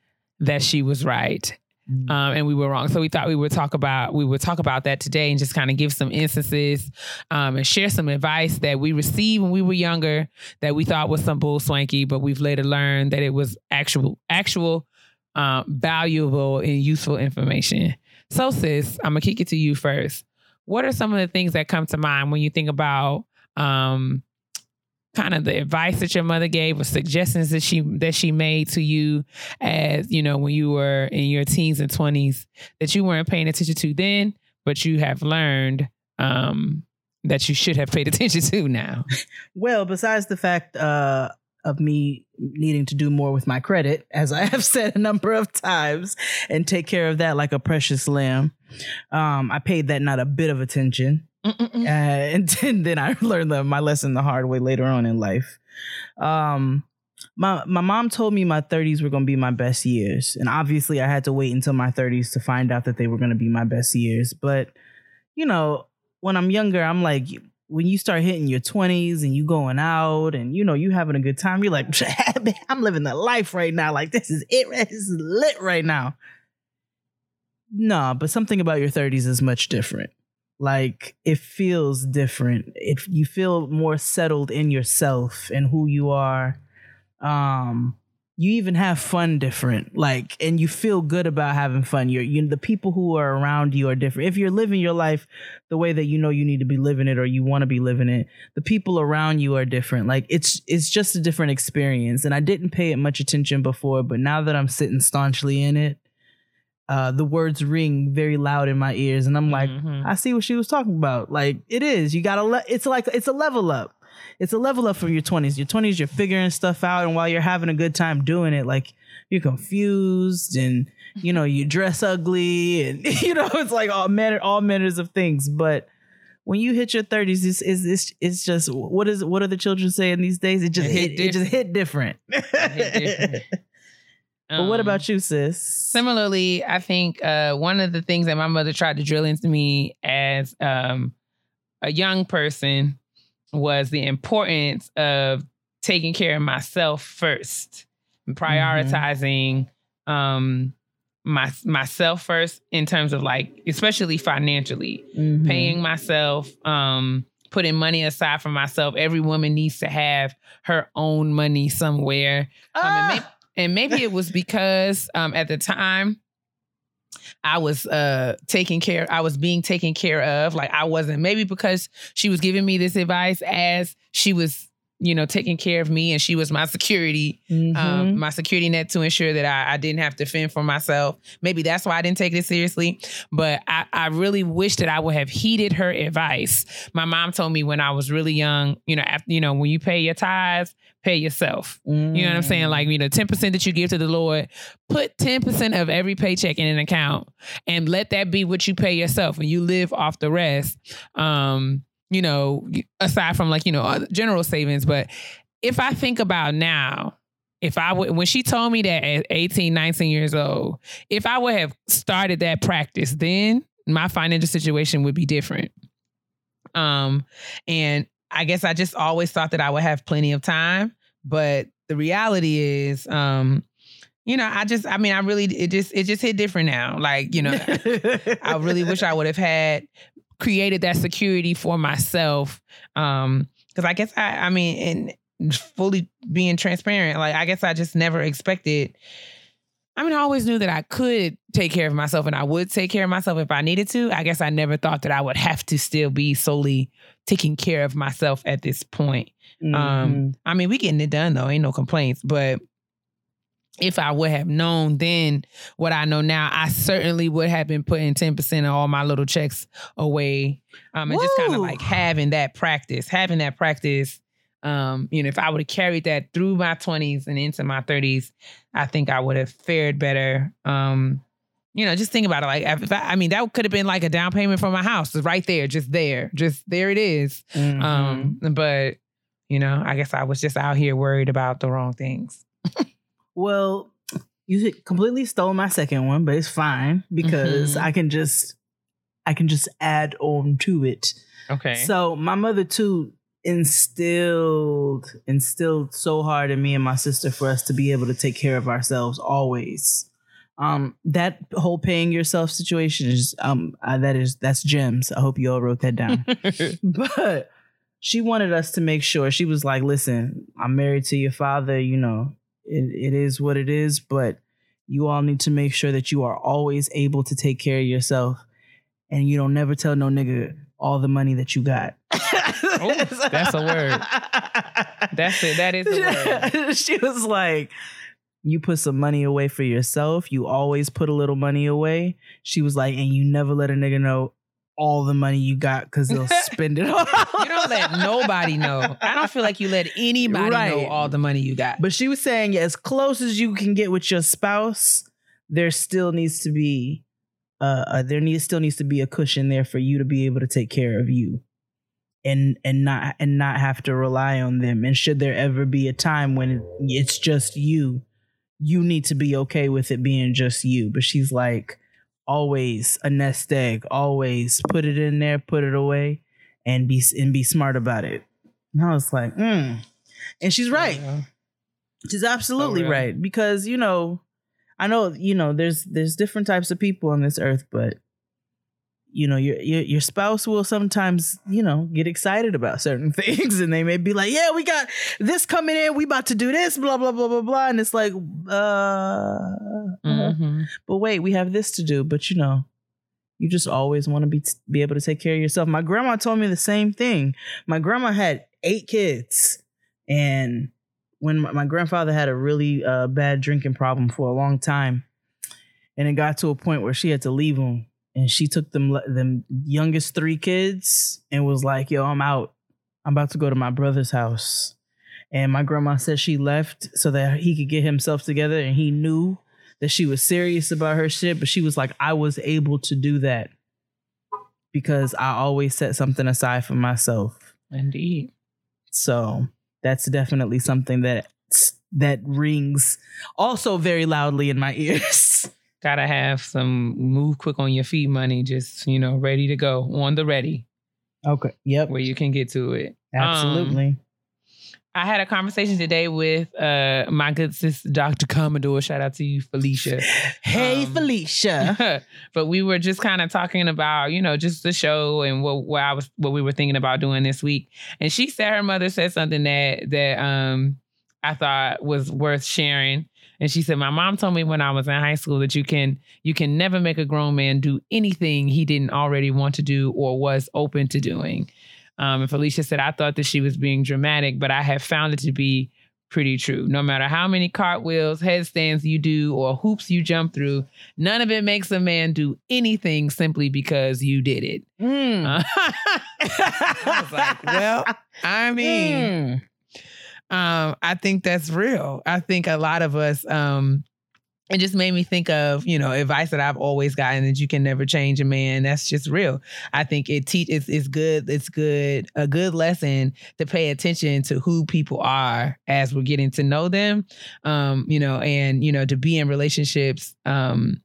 that she was right Mm. um, and we were wrong. So we thought we would talk about we would talk about that today and just kind of give some instances um, and share some advice that we received when we were younger that we thought was some bull swanky, but we've later learned that it was actual actual um, valuable and useful information. So sis, I'm gonna kick it to you first. What are some of the things that come to mind when you think about um, kind of the advice that your mother gave or suggestions that she that she made to you as you know when you were in your teens and 20s that you weren't paying attention to then but you have learned um that you should have paid attention to now Well, besides the fact uh, of me needing to do more with my credit, as I have said a number of times, and take care of that like a precious lamb, um, I paid that not a bit of attention. Uh, and then, I learned the, my lesson the hard way later on in life. Um, my my mom told me my 30s were going to be my best years, and obviously I had to wait until my 30s to find out that they were going to be my best years. But you know, when I'm younger, I'm like, when you start hitting your 20s and you going out and you know you having a good time, you're like, I'm living the life right now. Like this is it. This is lit right now. No, but something about your 30s is much different. Like it feels different. If you feel more settled in yourself and who you are. Um, you even have fun different. Like, and you feel good about having fun. You're you the people who are around you are different. If you're living your life the way that you know you need to be living it or you want to be living it, the people around you are different. Like it's it's just a different experience. And I didn't pay it much attention before, but now that I'm sitting staunchly in it, uh, the words ring very loud in my ears, and I'm like, Mhm. I see what she was talking about. Like it is. You gotta. Le- it's like it's a level up. It's a level up from your 20s. Your 20s, you're figuring stuff out, and while you're having a good time doing it, like you're confused, and you know you dress ugly, and you know it's like all manner all manners of things. But when you hit your 30s, it's it's it's, it's just what is what are the children saying these days? It just It hit hit, it just hit different. hit different. but what Um, about you, sis? Similarly, I think uh, one of the things that my mother tried to drill into me as um, a young person was the importance of taking care of myself first, and prioritizing um, my myself first in terms of like, especially financially, Mhm. paying myself, um, putting money aside for myself. Every woman needs to have her own money somewhere. Um, and, maybe, maybe it was because um, at the time I was uh, taking care, I was being taken care of. Like I wasn't, maybe because she was giving me this advice as she was you know, taking care of me, and she was my security, Mm-hmm. um, my security net to ensure that I, I didn't have to fend for myself. Maybe that's why I didn't take it seriously. But I, I really wish that I would have heeded her advice. My mom told me when I was really young, you know, after, you know, when you pay your tithes, pay yourself. You know what I'm saying? Mm. Like, you know, 10% that you give to the Lord, put 10% of every paycheck in an account and let that be what you pay yourself and you live off the rest. Um, you know, aside from like, you know, general savings. But if I think about now, if I would, when she told me that at 18, 19 years old, if I would have started that practice then, my financial situation would be different. Um, and I guess I just always thought that I would have plenty of time, but the reality is, um, you know, I just, I mean, I really, it just, it just hit different now. Like, you know, I really wish I would have had created that security for myself. Um, because I guess I, I mean, and fully being transparent, like I guess I just never expected. I mean, I always knew that I could take care of myself and I would take care of myself if I needed to. I guess I never thought that I would have to still be solely taking care of myself at this point. Mm-hmm. Um, I mean, we getting it done though, ain't no complaints. But if I would have known then what I know now, I certainly would have been putting 10% of all my little checks away. Um, and just kind of like having that practice, having that practice. Um, you know, if I would have carried that through my 20s and into my 30s, I think I would have fared better. Um, you know, just think about it. Like, if I, I mean, that could have been like a down payment for my house. It's right there, just there, just there it is. Mhm. Um, but you know, I guess I was just out here worried about the wrong things. Well, you completely stole my second one, but it's fine because Mhm. I can just I can just add on to it. Okay. So my mother too instilled instilled so hard in me and my sister for us to be able to take care of ourselves always. Um, that whole paying yourself situation is um uh, that is that's gems. I hope you all wrote that down. but she wanted us to make sure she was like, "Listen, I'm married to your father. You know, it, it is what it is, but you all need to make sure that you are always able to take care of yourself, and you don't never tell no nigga all the money that you got." Oh, that's a word. That's it. That is a word. she was like, "You put some money away for yourself. You always put a little money away." She was like, "And you never let a nigga know." All the money you got because they'll spend it all. You don't let nobody know. I don't feel like you let anybody know all the money you got. But she was saying, yeah, as close as you can get with your spouse, there still needs to be, uh, uh there needs still needs to be a cushion there for you to be able to take care of you, and and not and not have to rely on them. And should there ever be a time when it, it's just you, you need to be okay with it being just you. But she's like, always a nest egg, always put it in there, put it away, and be and be smart about it. And I was like, mm. and she's right. Yeah. She's absolutely So real. right because you know, I know you know there's there's different types of people on this earth, but you know your your, your spouse will sometimes you know get excited about certain things, and they may be like, "Yeah, we got this coming in, we about to do this, blah blah blah blah blah," and it's like, uh, Mhm. but wait, we have this to do. But you know, you just always want to be be able to take care of yourself. My grandma told me the same thing. My grandma had eight kids, and when my, my grandfather had a really uh, bad drinking problem for a long time, and it got to a point where she had to leave him, and she took them them youngest three kids and was like, "Yo, I'm out. I'm about to go to my brother's house." And my grandma said she left so that he could get himself together, and he knew that she was serious about her shit, but she was like, I was able to do that because I always set something aside for myself. Indeed. So that's definitely something that that rings also very loudly in my ears. Gotta have some move quick on your feet money, just, you know, ready to go on the ready Okay. Yep. where you can get to it. Um, Absolutely. I had a conversation today with uh my good sis, Dr. Commodore. Shout out to you, Felicia. hey, um, Felicia. but we were just kind of talking about, you know, just the show and what, what I was what we were thinking about doing this week. And she said her mother said something that that um I thought was worth sharing. And she said, My mom told me when I was in high school that you can you can never make a grown man do anything he didn't already want to do or was open to doing. Um, and Felicia said, I thought that she was being dramatic, but I have found it to be pretty true. No matter how many cartwheels, headstands you do, or hoops you jump through, none of it makes a man do anything simply because you did it. Mm. Uh, I was like, well, I mean, Mm. um, I think that's real. I think a lot of us, um, it just made me think of, you know, advice that I've always gotten that you can never change a man. That's just real. I think it teach it's, it's good, it's good, a good lesson to pay attention to who people are as we're getting to know them. Um, you know, and you know, to be in relationships, um,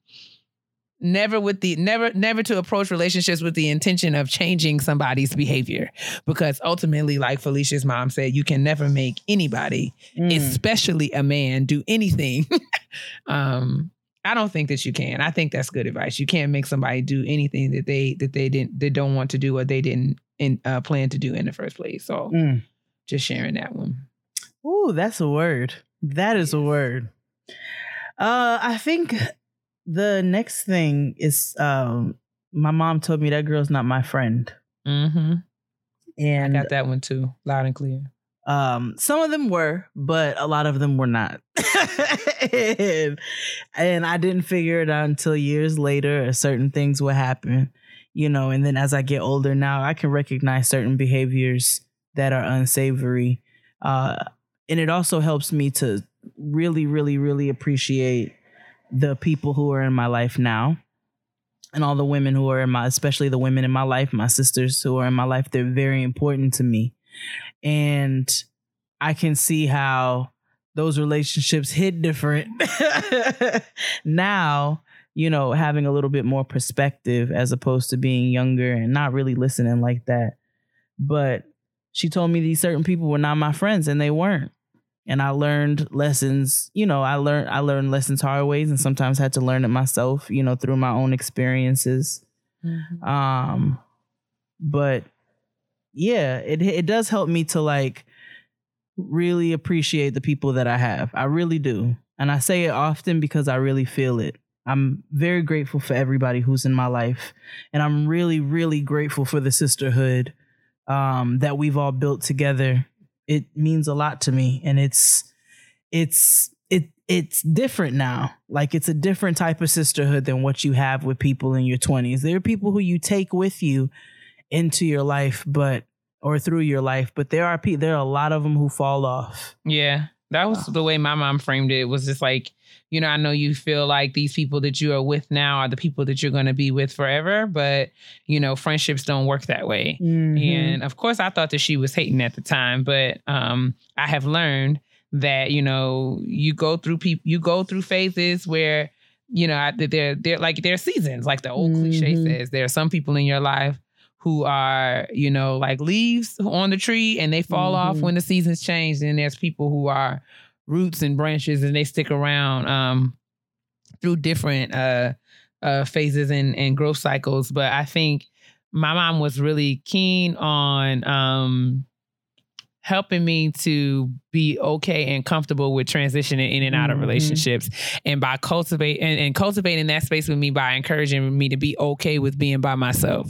never with the never never to approach relationships with the intention of changing somebody's behavior because ultimately like felicia's mom said you can never make anybody Mm. especially a man do anything um i don't think that you can i think that's good advice you can't make somebody do anything that they that they didn't they don't want to do or they didn't in, uh, plan to do in the first place so Mm. just sharing that one Ooh, that's a word. That is a word. Uh, I think the next thing is um, my mom told me that girl's not my friend, mm-hmm And i got that one too loud and clear um, some of them were, but a lot of them were not. and, and I didn't figure it out until years later. Certain things would happen, you know. And then as I get older now, I can recognize certain behaviors that are unsavory. Uh, and it also helps me to really, really, really appreciate the people who are in my life now. And all the women who are in my, especially the women in my life, my sisters who are in my life, they're very important to me and I can see how those relationships hit different now. You know, having a little bit more perspective as opposed to being younger and not really listening like that. But she told me these certain people were not my friends, and they weren't. And I learned lessons. You know, I learned I learned lessons hard ways, and sometimes had to learn it myself. You know, through my own experiences. Um, but yeah, it it does help me to like really appreciate the people that I have. I really do. And I say it often because I really feel it. I'm very grateful for everybody who's in my life. And I'm really, really grateful for the sisterhood um, that we've all built together. It means a lot to me. And it's it's it it's different now. Like it's a different type of sisterhood than what you have with people in your 20s. There are people who you take with you into your life, but or through your life, but there are people. There are a lot of them who fall off. Yeah, that was the way my mom framed it. It was just like, you know, I know you feel like these people that you are with now are the people that you're going to be with forever, but you know, friendships don't work that way. Mm-hmm. And of course, I thought that she was hating at the time, but um, I have learned that you know you go through people, you go through phases where you know I- they're they're like there are seasons, like the old cliche Mhm. says. There are some people in your life who are you know like leaves on the tree and they fall off Mhm. when the seasons change. And there's people who are roots and branches and they stick around um, through different uh, uh, phases and, and growth cycles. But I think my mom was really keen on um, helping me to be okay and comfortable with transitioning in and out of Mhm. relationships and by cultivate and, and cultivating that space with me by encouraging me to be okay with being by myself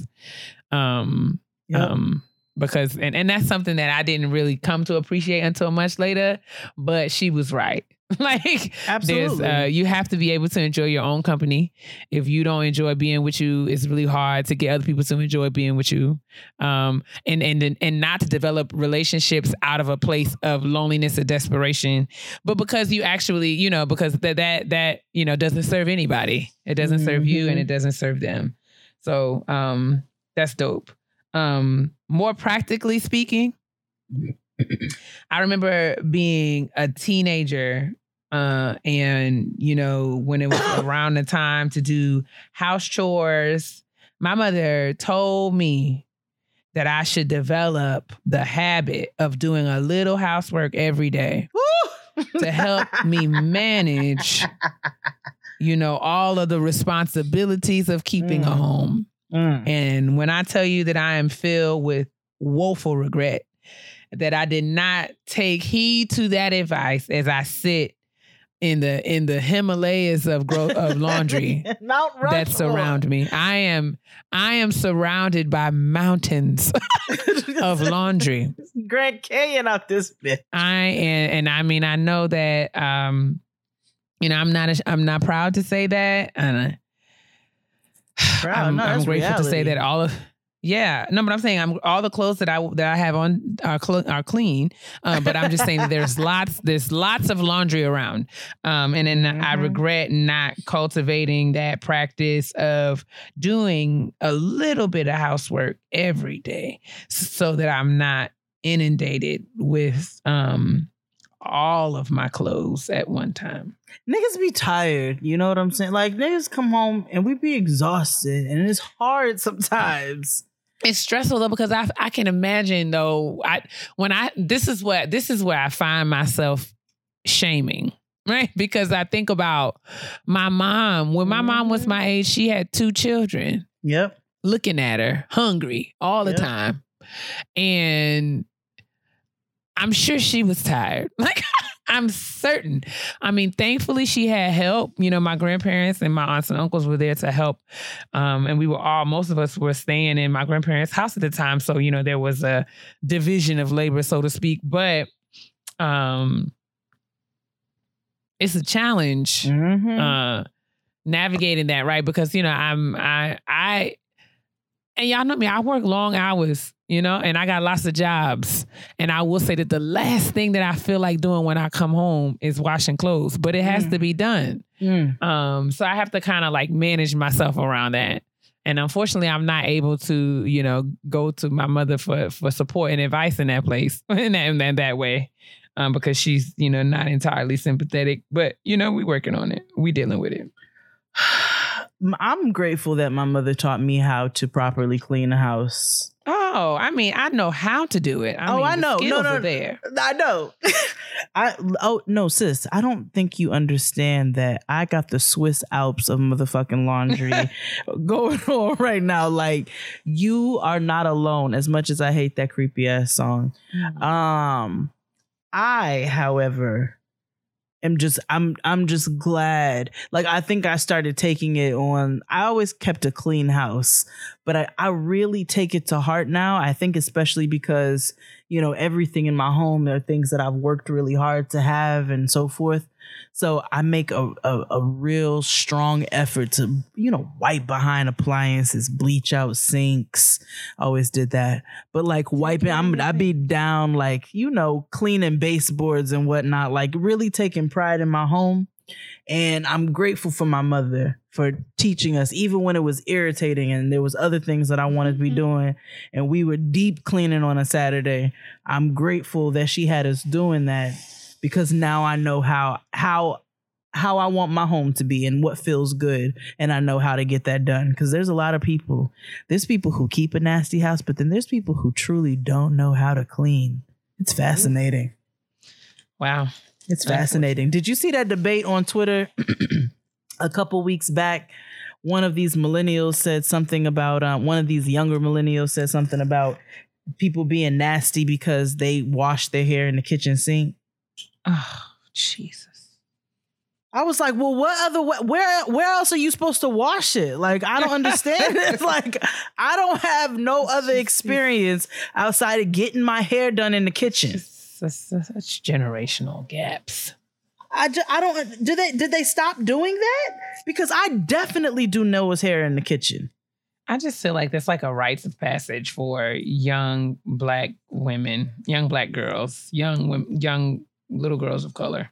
um Yep. um because and, and that's something that i didn't really come to appreciate until much later but she was right like Absolutely. uh, you have to be able to enjoy your own company. If you don't enjoy being with you, it's really hard to get other people to enjoy being with you. Um, and and and not to develop relationships out of a place of loneliness or desperation, but because you actually, you know, because that that that you know doesn't serve anybody. It doesn't serve you, and Mhm. it doesn't serve them. So um, that's dope. Um, more practically speaking, I remember being a teenager uh and you know when it was around the time to do house chores my mother told me that I should develop the habit of doing a little housework every day to help me manage you know all of the responsibilities of keeping a Mm. home Mm. and when I tell you that I am filled with woeful regret that I did not take heed to that advice as I sit in the in the Himalayas of growth of laundry that surround me. I am I am surrounded by mountains of laundry. Grand Canyon out this bitch. I and and I mean I know that um you know I'm not a, I'm not proud to say that and I'm, No, I'm grateful to say that all of yeah no but I'm saying I'm all the clothes that I that I have on are cl- are clean um, but I'm just saying that there's lots there's lots of laundry around um and then I Mhm. regret not cultivating that practice of doing a little bit of housework every day so that I'm not inundated with um all of my clothes at one time. Niggas be tired, you know what I'm saying? Like niggas come home and we be exhausted, and it's hard sometimes. It's stressful though because I I can imagine though I when I this is what this is where I find myself shaming. Right? Because I think about my mom. When my mom was my mm-hmm. age, she had two children. Yep. looking at her, hungry all the Yeah. time. And I'm sure she was tired. Like, I'm certain. I mean, thankfully, she had help. You know, my grandparents and my aunts and uncles were there to help. Um, and we were all, most of us were staying in my grandparents' house at the time. So, you know, there was a division of labor, so to speak. But um, it's a challenge Mhm. uh navigating that right because you know i'm i i and y'all know me i work long hours you know and i got lots of jobs. And i will say that the last thing that i feel like doing when i come home is washing clothes but it has Mm. to be done. Mm. um so i have to kind of like manage myself around that. And unfortunately i'm not able to you know go to my mother for for support and advice in that place in that in that, that way um because she's you know not entirely sympathetic. But you know we working on it. We dealing with it I'm grateful that my mother taught me how to properly clean a house. Oh, I mean, I know how to do it. I Oh, mean, I know. No, no, there. I know. I oh no, sis. I don't think you understand that I got the Swiss Alps of motherfucking laundry going on right now. Like you are not alone. As much as I hate that creepy ass song, um, I, however, am just I'm I'm just glad. Like I think I started taking it on. I always kept a clean house, but I I really take it to heart now. I think especially because you know everything in my home are things that I've worked really hard to have and so forth. So I make a, a, a real strong effort to, you know, wipe behind appliances, bleach out sinks. Always did that. But like wiping, I'm I be down like, you know, cleaning baseboards and whatnot, like really taking pride in my home. And I'm grateful for my mother for teaching us, even when it was irritating and there was other things that I wanted to be doing. And we were deep cleaning on a Saturday. I'm grateful that she had us doing that because now I know how how how I want my home to be and what feels good. And I know how to get that done. Cuz there's a lot of people there's people who keep a nasty house but then there's people who truly don't know how to clean. It's fascinating. Wow. it's fascinating. Did you see that debate on Twitter a couple weeks back? One of these millennials said something about um, one of these younger millennials said something about people being nasty because they wash their hair in the kitchen sink Oh, Jesus. I was like, well, what other wa- where where else are you supposed to wash it? Like, I don't understand. it's like I don't have no other experience outside of getting my hair done in the kitchen. It's, it's, it's such generational gaps. I, ju- I don't do they did they stop doing that? Because I definitely do Noah's hair in the kitchen. I just feel like that's like a rites of passage for young black women, young black girls, young women, young little girls of color.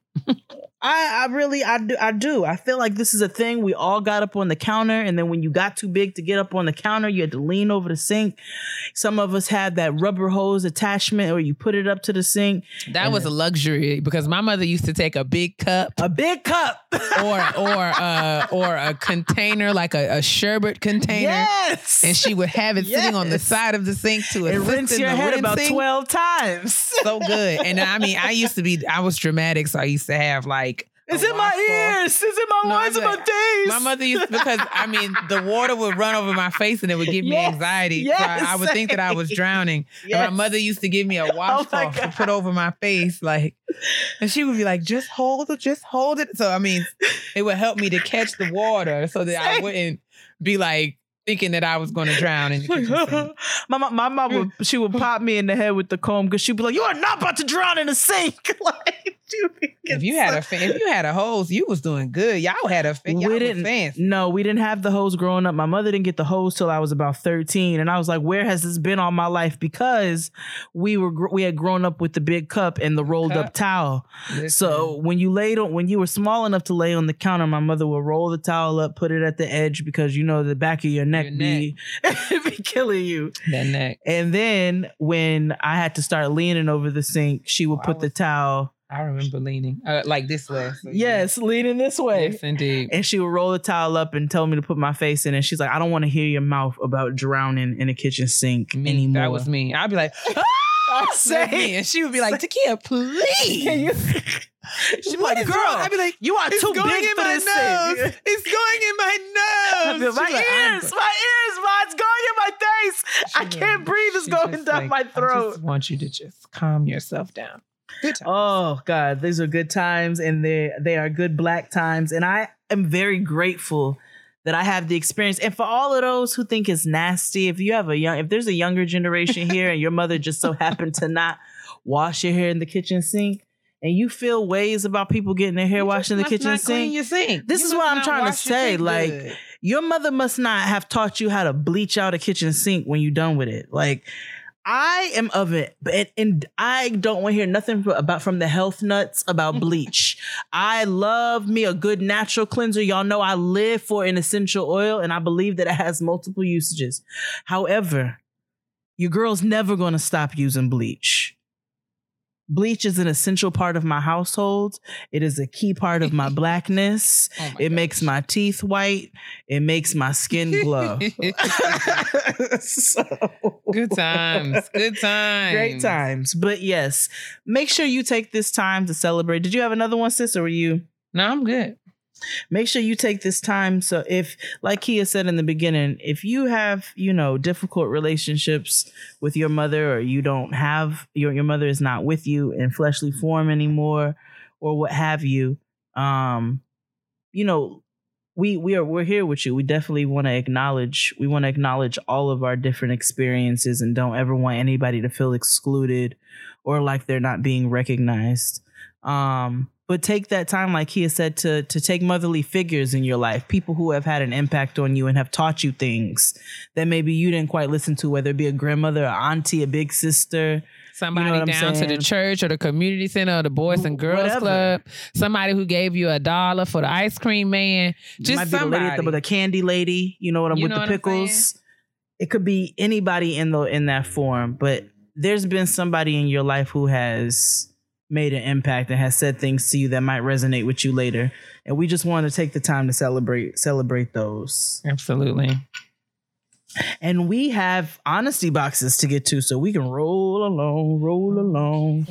I, I really I do I do. I feel like this is a thing we all got up on the counter and then when you got too big to get up on the counter, you had to lean over the sink. Some of us had that rubber hose attachment or you put it up to the sink. That was a luxury because my mother used to take a big cup A big cup. or or uh or a container like a, a sherbet container. yes. And she would have it sitting on the side of the sink to rinse in your head about 12 times. so good. And I mean, I used to be, I was dramatic, so I used to have like It's in my ears. It's in my No, eyes it's and my like- face. My mother used because I mean the water would run over my face and it would give me Yes, anxiety. yes, so I, I would think that I was drowning. Yes. Oh And my mother used to give me a oh washcloth to put over my face, like, and she would be like, "Just hold it, just hold it." So I mean, it would help me to catch the water so that I wouldn't be like thinking that I was going to drown in the kitchen sink. my mom, my mom would she would pop me in the head with the comb because she'd be like, "You are not about to drown in the sink." like, she would be If you had a if you had a hose, you was doing good. Y'all had a y'all we didn't. No, we didn't have the hose growing up. My mother didn't get the hose till I was about thirteen, and I was like, "Where has this been all my life?" Because we were we had grown up with the big cup and the rolled up towel. Listen, So when you laid on when you were small enough to lay on the counter, my mother would roll the towel up, put it at the edge because you know the back of your neck Your be be killing you. that neck. And then when I had to start leaning over the sink, she would Oh, put the towel. I remember leaning uh, like this way. So, Yes, leaning this way. yes, indeed. And she would roll the towel up and tell me to put my face in And She's like, I don't want to hear your mouth about drowning in a kitchen sink Me, anymore. that was me. I'd be like, I say, and she would be like, Takia, please. Can you- she'd be What like, girl. I'd be like, you are it's too going big in for my this nose. thing. It's going in my nose. She'd my be like, I'm ears, my ears, ma, it's going in my face. I She can't breathe. It's she going just down like, my I throat. just want you to just calm yourself down. Good time. Oh God, these are good times, and they they are good black times, and I am very grateful that I have the experience. And for all of those who think it's nasty, if you have a young, if there's a younger generation here, and your mother just so happened to not wash your hair in the kitchen sink, and you feel ways about people getting their hair You washed in the kitchen sink, Your sink. This You is what I'm trying to say, like, good. your mother must not have taught you how to bleach out a kitchen sink when you're done with it. Like, I am of it, but and I don't want to hear nothing about from the health nuts about bleach. I love me a good natural cleanser. Y'all know I live for an essential oil, and I believe that it has multiple usages. However, your girl's never going to stop using bleach. Bleach is an essential part of my household. It is a key part of my blackness. Oh my It makes my teeth white. It makes my skin glow. So- good times. Good times. Great times. But yes, make sure you take this time to celebrate. Did you have another one, sis, or were you? No, I'm good. Make sure you take this time. So if, like Kia said in the beginning, if you have, you know, difficult relationships with your mother or you don't have your your mother is not with you in fleshly form anymore or what have you, um, you know, we we are we're here with you. We definitely want to acknowledge we want to acknowledge all of our different experiences and don't ever want anybody to feel excluded or like they're not being recognized. Um, but take that time, like he has said, to to take motherly figures in your life, people who have had an impact on you and have taught you things that maybe you didn't quite listen to, whether it be a grandmother, a auntie, a big sister. Somebody what I'm down to the church or the community center or the Boys and Girls Whatever. Club. Somebody who gave you a dollar for the ice cream man. Just might be the the, somebody. the candy lady, you know what I'm You with the pickles. It could be anybody in the in that form, but there's been somebody in your life who has made an impact and has said things to you that might resonate with you later. And we just want to take the time to celebrate celebrate those. Absolutely. And we have honesty boxes to get to, so we can roll along, roll along.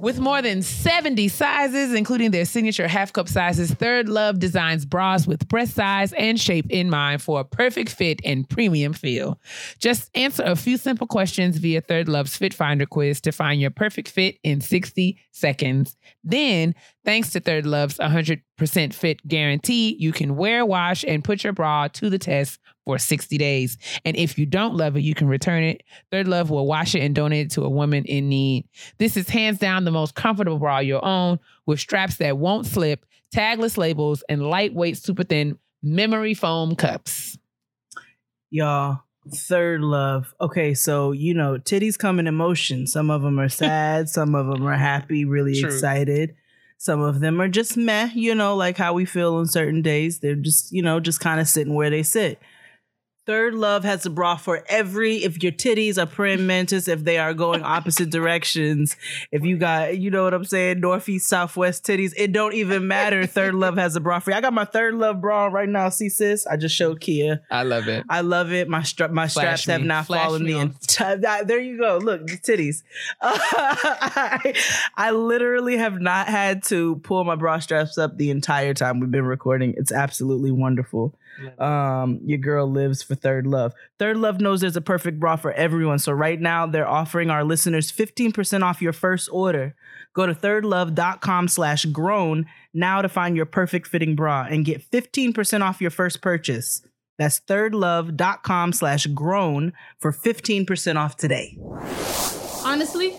With more than 70 sizes, including their signature half cup sizes, Third Love designs bras with breast size and shape in mind for a perfect fit and premium feel. Just answer a few simple questions via Third Love's Fit Finder quiz to find your perfect fit in 60 seconds. Then, thanks to Third Love's 100% fit guarantee, you can wear, wash, and put your bra to the test for 60 days. And if you don't love it, you can return it. Third Love will wash it and donate it to a woman in need. This is hands down the most comfortable bra you'll own with straps that won't slip, tagless labels, and lightweight, super thin memory foam cups. Y'all, third love. Okay, so you know, titties come in emotion. Some of them are sad, some of them are happy, really True. excited. Some of them are just meh, you know, like how we feel on certain days. They're just, you know, just kind of sitting where they sit. Third Love has a bra for every, if your titties are praying mantis, if they are going opposite directions, if you got, you know what I'm saying, northeast, southwest titties, it don't even matter. Third Love has a bra for you. I got my Third Love bra right now. See, sis? I just showed Kia. I love it. I love it. My stra- my Flash straps have not Flash fallen me the entire. Ah, there you go. Look, the titties. I, I literally have not had to pull my bra straps up the entire time we've been recording. It's absolutely wonderful. Um, your girl lives for Third Love. Third Love knows there's a perfect bra for everyone. So right now they're offering our listeners 15% off your first order. Go to thirdlove.com slash grown now to find your perfect fitting bra and get 15% off your first purchase. That's thirdlove.com slash grown for 15% off today. Honestly,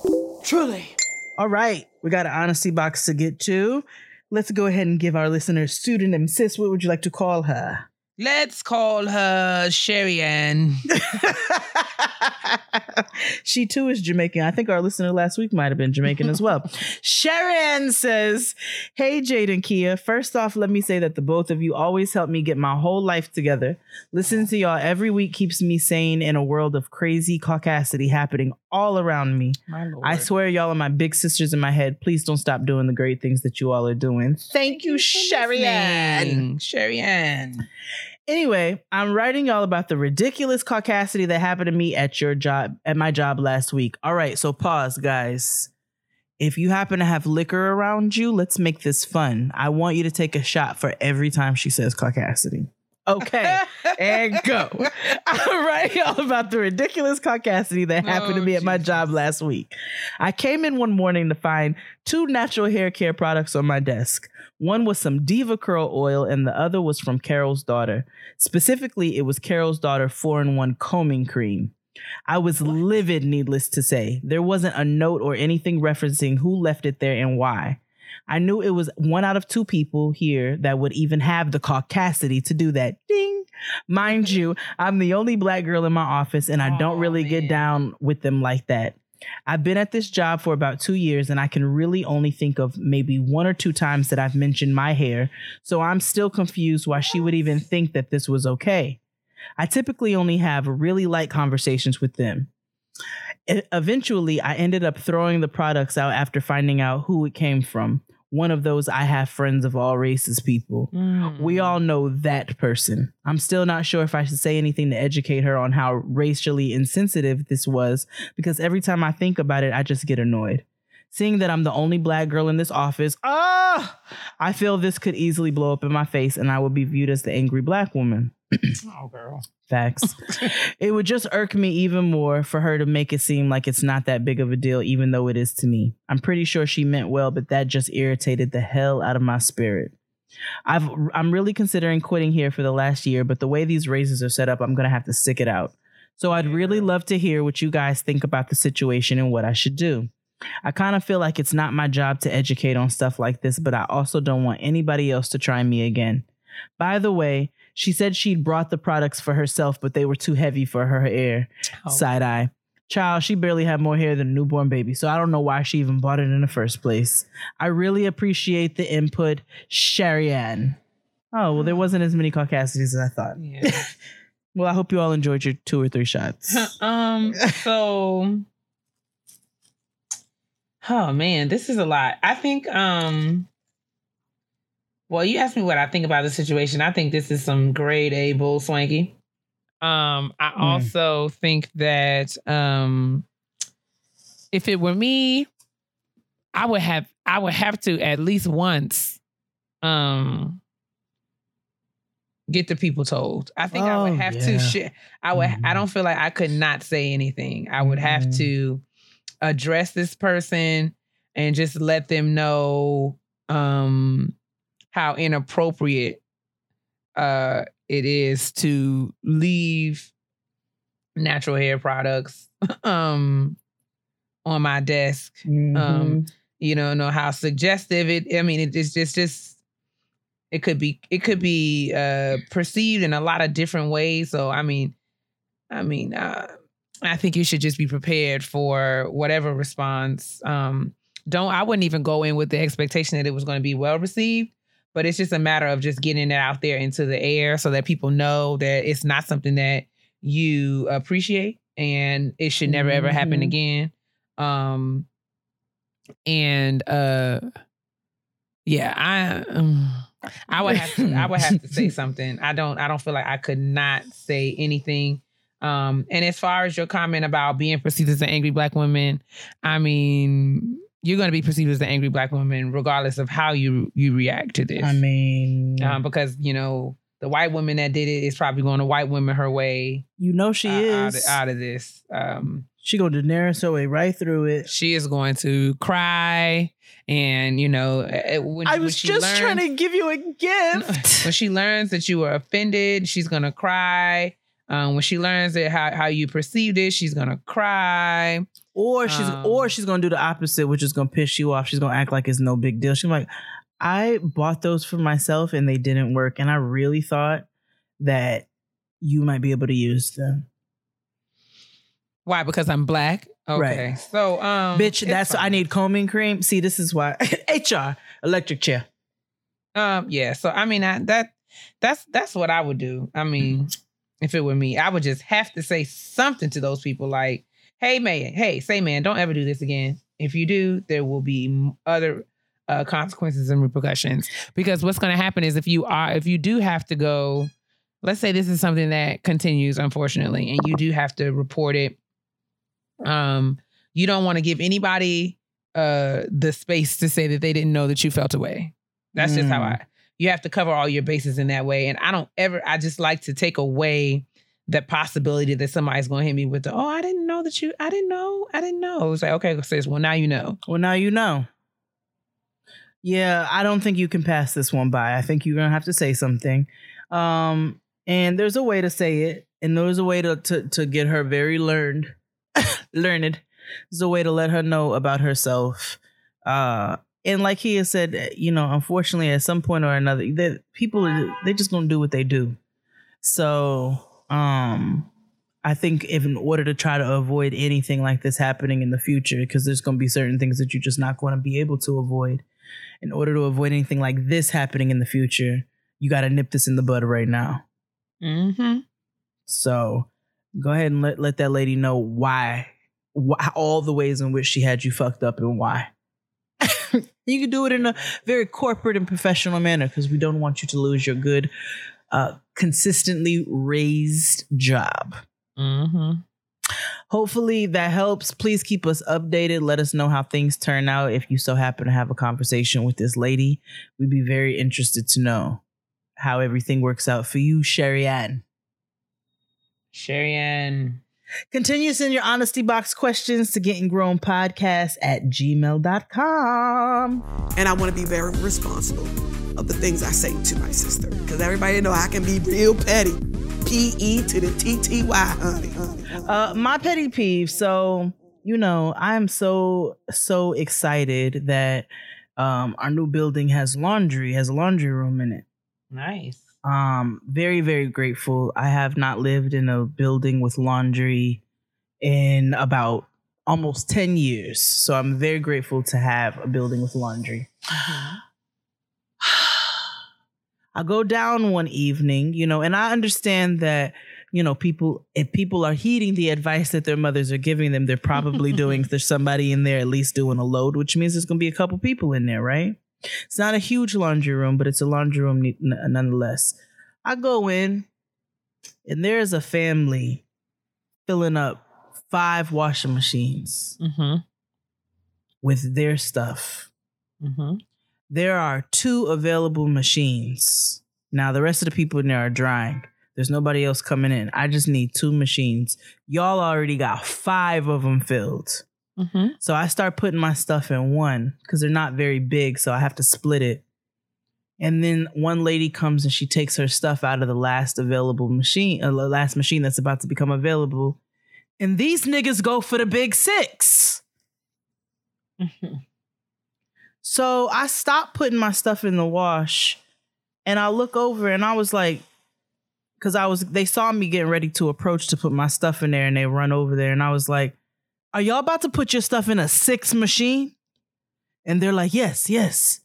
Truly. All right. We got an honesty box to get to. Let's go ahead and give our listeners pseudonym. Sis, what would you like to call her? Let's call her Sherry Ann. she too is Jamaican. I think our listener last week might have been Jamaican as well. Sharon says, Hey, Jade and Kia. First off, let me say that the both of you always help me get my whole life together. Listening to y'all every week keeps me sane in a world of crazy caucasity happening all around me. My lord. I swear y'all are my big sisters in my head. Please don't stop doing the great things that you all are doing. Thank you, Sherry Ann. Sherry Ann. Anyway, I'm writing y'all about the ridiculous caucasity that happened to me at your job, at my job last week. All right, so pause, guys. If you happen to have liquor around you, let's make this fun. I want you to take a shot for every time she says caucasity. Okay, and go. I'm writing all about the ridiculous caucasity that happened to Oh, me at my job last week. I came in one morning to find two natural hair care products on my desk. One was some DevaCurl oil, and the other was from Carol's daughter. Specifically, it was Carol's daughter 4 in 1 combing cream. I was livid, needless to say. There wasn't a note or anything referencing who left it there and why. I knew it was one out of two people here that would even have the caucasity to do that. Ding. Mind you, I'm the only black girl in my office and I don't really get down with them like that. I've been at this job for about two years and I can really only think of maybe one or two times that I've mentioned my hair, so I'm still confused why she would even think that this was okay. I typically only have really light conversations with them. Eventually, I ended up throwing the products out after finding out who it came from. One of those I have friends of all races people. Mm. We all know that person. I'm still not sure if I should say anything to educate her on how racially insensitive this was because every time I think about it, I just get annoyed. Seeing that I'm the only black girl in this office, ah, I feel this could easily blow up in my face and I will be viewed as the angry black woman. Oh, girl. Facts. it would just irk me even more for her to make it seem like it's not that big of a deal, even though it is to me. I'm pretty sure she meant well, but that just irritated the hell out of my spirit. I've I'm really considering quitting here for the last year, but the way these raises are set up, I'm gonna have to stick it out. So I'd really love to hear what you guys think about the situation and what I should do. I kind of feel like it's not my job to educate on stuff like this, but I also don't want anybody else to try me again. By the way, she said she'd brought the products for herself, but they were too heavy for her hair. Oh. Side eye. Child, she barely had more hair than a newborn baby, so I don't know why she even bought it in the first place. I really appreciate the input, Sharianne. Oh, well, there wasn't as many caucasities as I thought. Yeah. Well, I hope you all enjoyed your two or three shots. um. So. Oh man, this is a lot. I think. Um. Well, you asked me what I think about the situation. I think this is some grade A bull swanky. Um. I Hmm. also think that um, if it were me, I would have. I would have to at least once. Um. Get the people told. I think I Oh, would have yeah. to share. I would. I Mhm. don't feel like I could not say anything. I would have Mhm. to address this person and just let them know um how inappropriate uh it is to leave natural hair products um on my desk Mm-hmm. um you know know how suggestive it i mean it, it's just just it could be it could be uh perceived in a lot of different ways so i mean i mean uh i think you should just be prepared for whatever response um don't i wouldn't even go in with the expectation that it was going to be well received but it's just a matter of just getting it out there into the air so that people know that it's not something that you appreciate and it should never ever happen Mhm. again. Um and uh yeah, I um, I would have to I would have to say something. I don't I don't feel like I could not say anything. Um and as far as your comment about being perceived as an angry black woman, I mean, you're going to be perceived as an angry black woman regardless of how you you react to this. I mean, um, because you know the white woman that did it is probably going to white women her way you know she uh, out, is. of, out of this. Um, she gonna Daenerys her way right through it. she is going to cry, and you know when, I was she just learns, trying to give you a gift. when she learns that you were offended, she's gonna cry. Um, when she learns that how, how you perceived it, she's gonna cry. Or she's Um, or she's gonna do the opposite, which is gonna piss you off. She's gonna act like it's no big deal. She's like, I bought those for myself and they didn't work, and I really thought that you might be able to use them. Why? Because I'm black. Okay. Right. So, um, Bitch, that's I need combing cream. See, this is why HR electric chair. Um, yeah. So I mean, I, that that's that's what I would do. I mean, if it were me, I would just have to say something to those people, like, "Hey, man, hey, say, man, don't ever do this again. If you do, there will be other uh, consequences and repercussions. Because what's going to happen is if you are, if you do have to go, let's say this is something that continues, unfortunately, and you do have to report it. Um, you don't want to give anybody uh the space to say that they didn't know that you felt away. That's just how Mm. I you have to cover all your bases in that way. And I don't ever I just like to take away that possibility that somebody's gonna hit me with the oh I didn't know that you I didn't know I didn't know. It's like okay sis well now you know. Well, now you know. Yeah, I don't think you can pass this one by. I think you're gonna have to say something. Um, and there's a way to say it, and there's a way to to, to get her very learned, learned. There's a way to let her know about herself. Uh, and like he has said, you know, unfortunately, at some point or another, that people they just gonna do what they do. So, um, I think if in order to try to avoid anything like this happening in the future, because there's going to be certain things that you're just not going to be able to avoid. In order to avoid anything like this happening in the future, you got to nip this in the bud right now. Mm-hmm. So go ahead and let, let that lady know why, why, all the ways in which she had you fucked up and why. you can do it in a very corporate and professional manner because we don't want you to lose your good, uh, consistently raised job. Mm-hmm. Hopefully that helps. Please keep us updated. Let us know how things turn out. If you so happen to have a conversation with this lady, we'd be very interested to know how everything works out for you, Sherry Ann. Sherry Ann. Continue to send your honesty box questions to getting grown podcast at gmail.com. and I want to be very responsible of the things I say to my sister because everybody know I can be real petty. P E to the T T Y, honey, honey. honey. Uh, my petty peeve. So, you know, I'm so, so excited that um, our new building has laundry, has a laundry room in it. Nice. um very very grateful i have not lived in a building with laundry in about almost 10 years so i'm very grateful to have a building with laundry i go down one evening you know and i understand that you know people if people are heeding the advice that their mothers are giving them they're probably doing there's somebody in there at least doing a load which means there's going to be a couple people in there right it's not a huge laundry room, but it's a laundry room n- nonetheless. I go in, and there's a family filling up five washing machines Mm-hmm. with their stuff. Mm-hmm. There are two available machines. Now, the rest of the people in there are drying. There's nobody else coming in. I just need two machines. Y'all already got five of them filled. Mm-hmm. So I start putting my stuff in one because they're not very big, so I have to split it. And then one lady comes and she takes her stuff out of the last available machine, uh, the last machine that's about to become available. And these niggas go for the big six. So I stopped putting my stuff in the wash and I look over and I was like, because I was, they saw me getting ready to approach to put my stuff in there and they run over there. And I was like, are y'all about to put your stuff in a six machine? And they're like, yes, yes.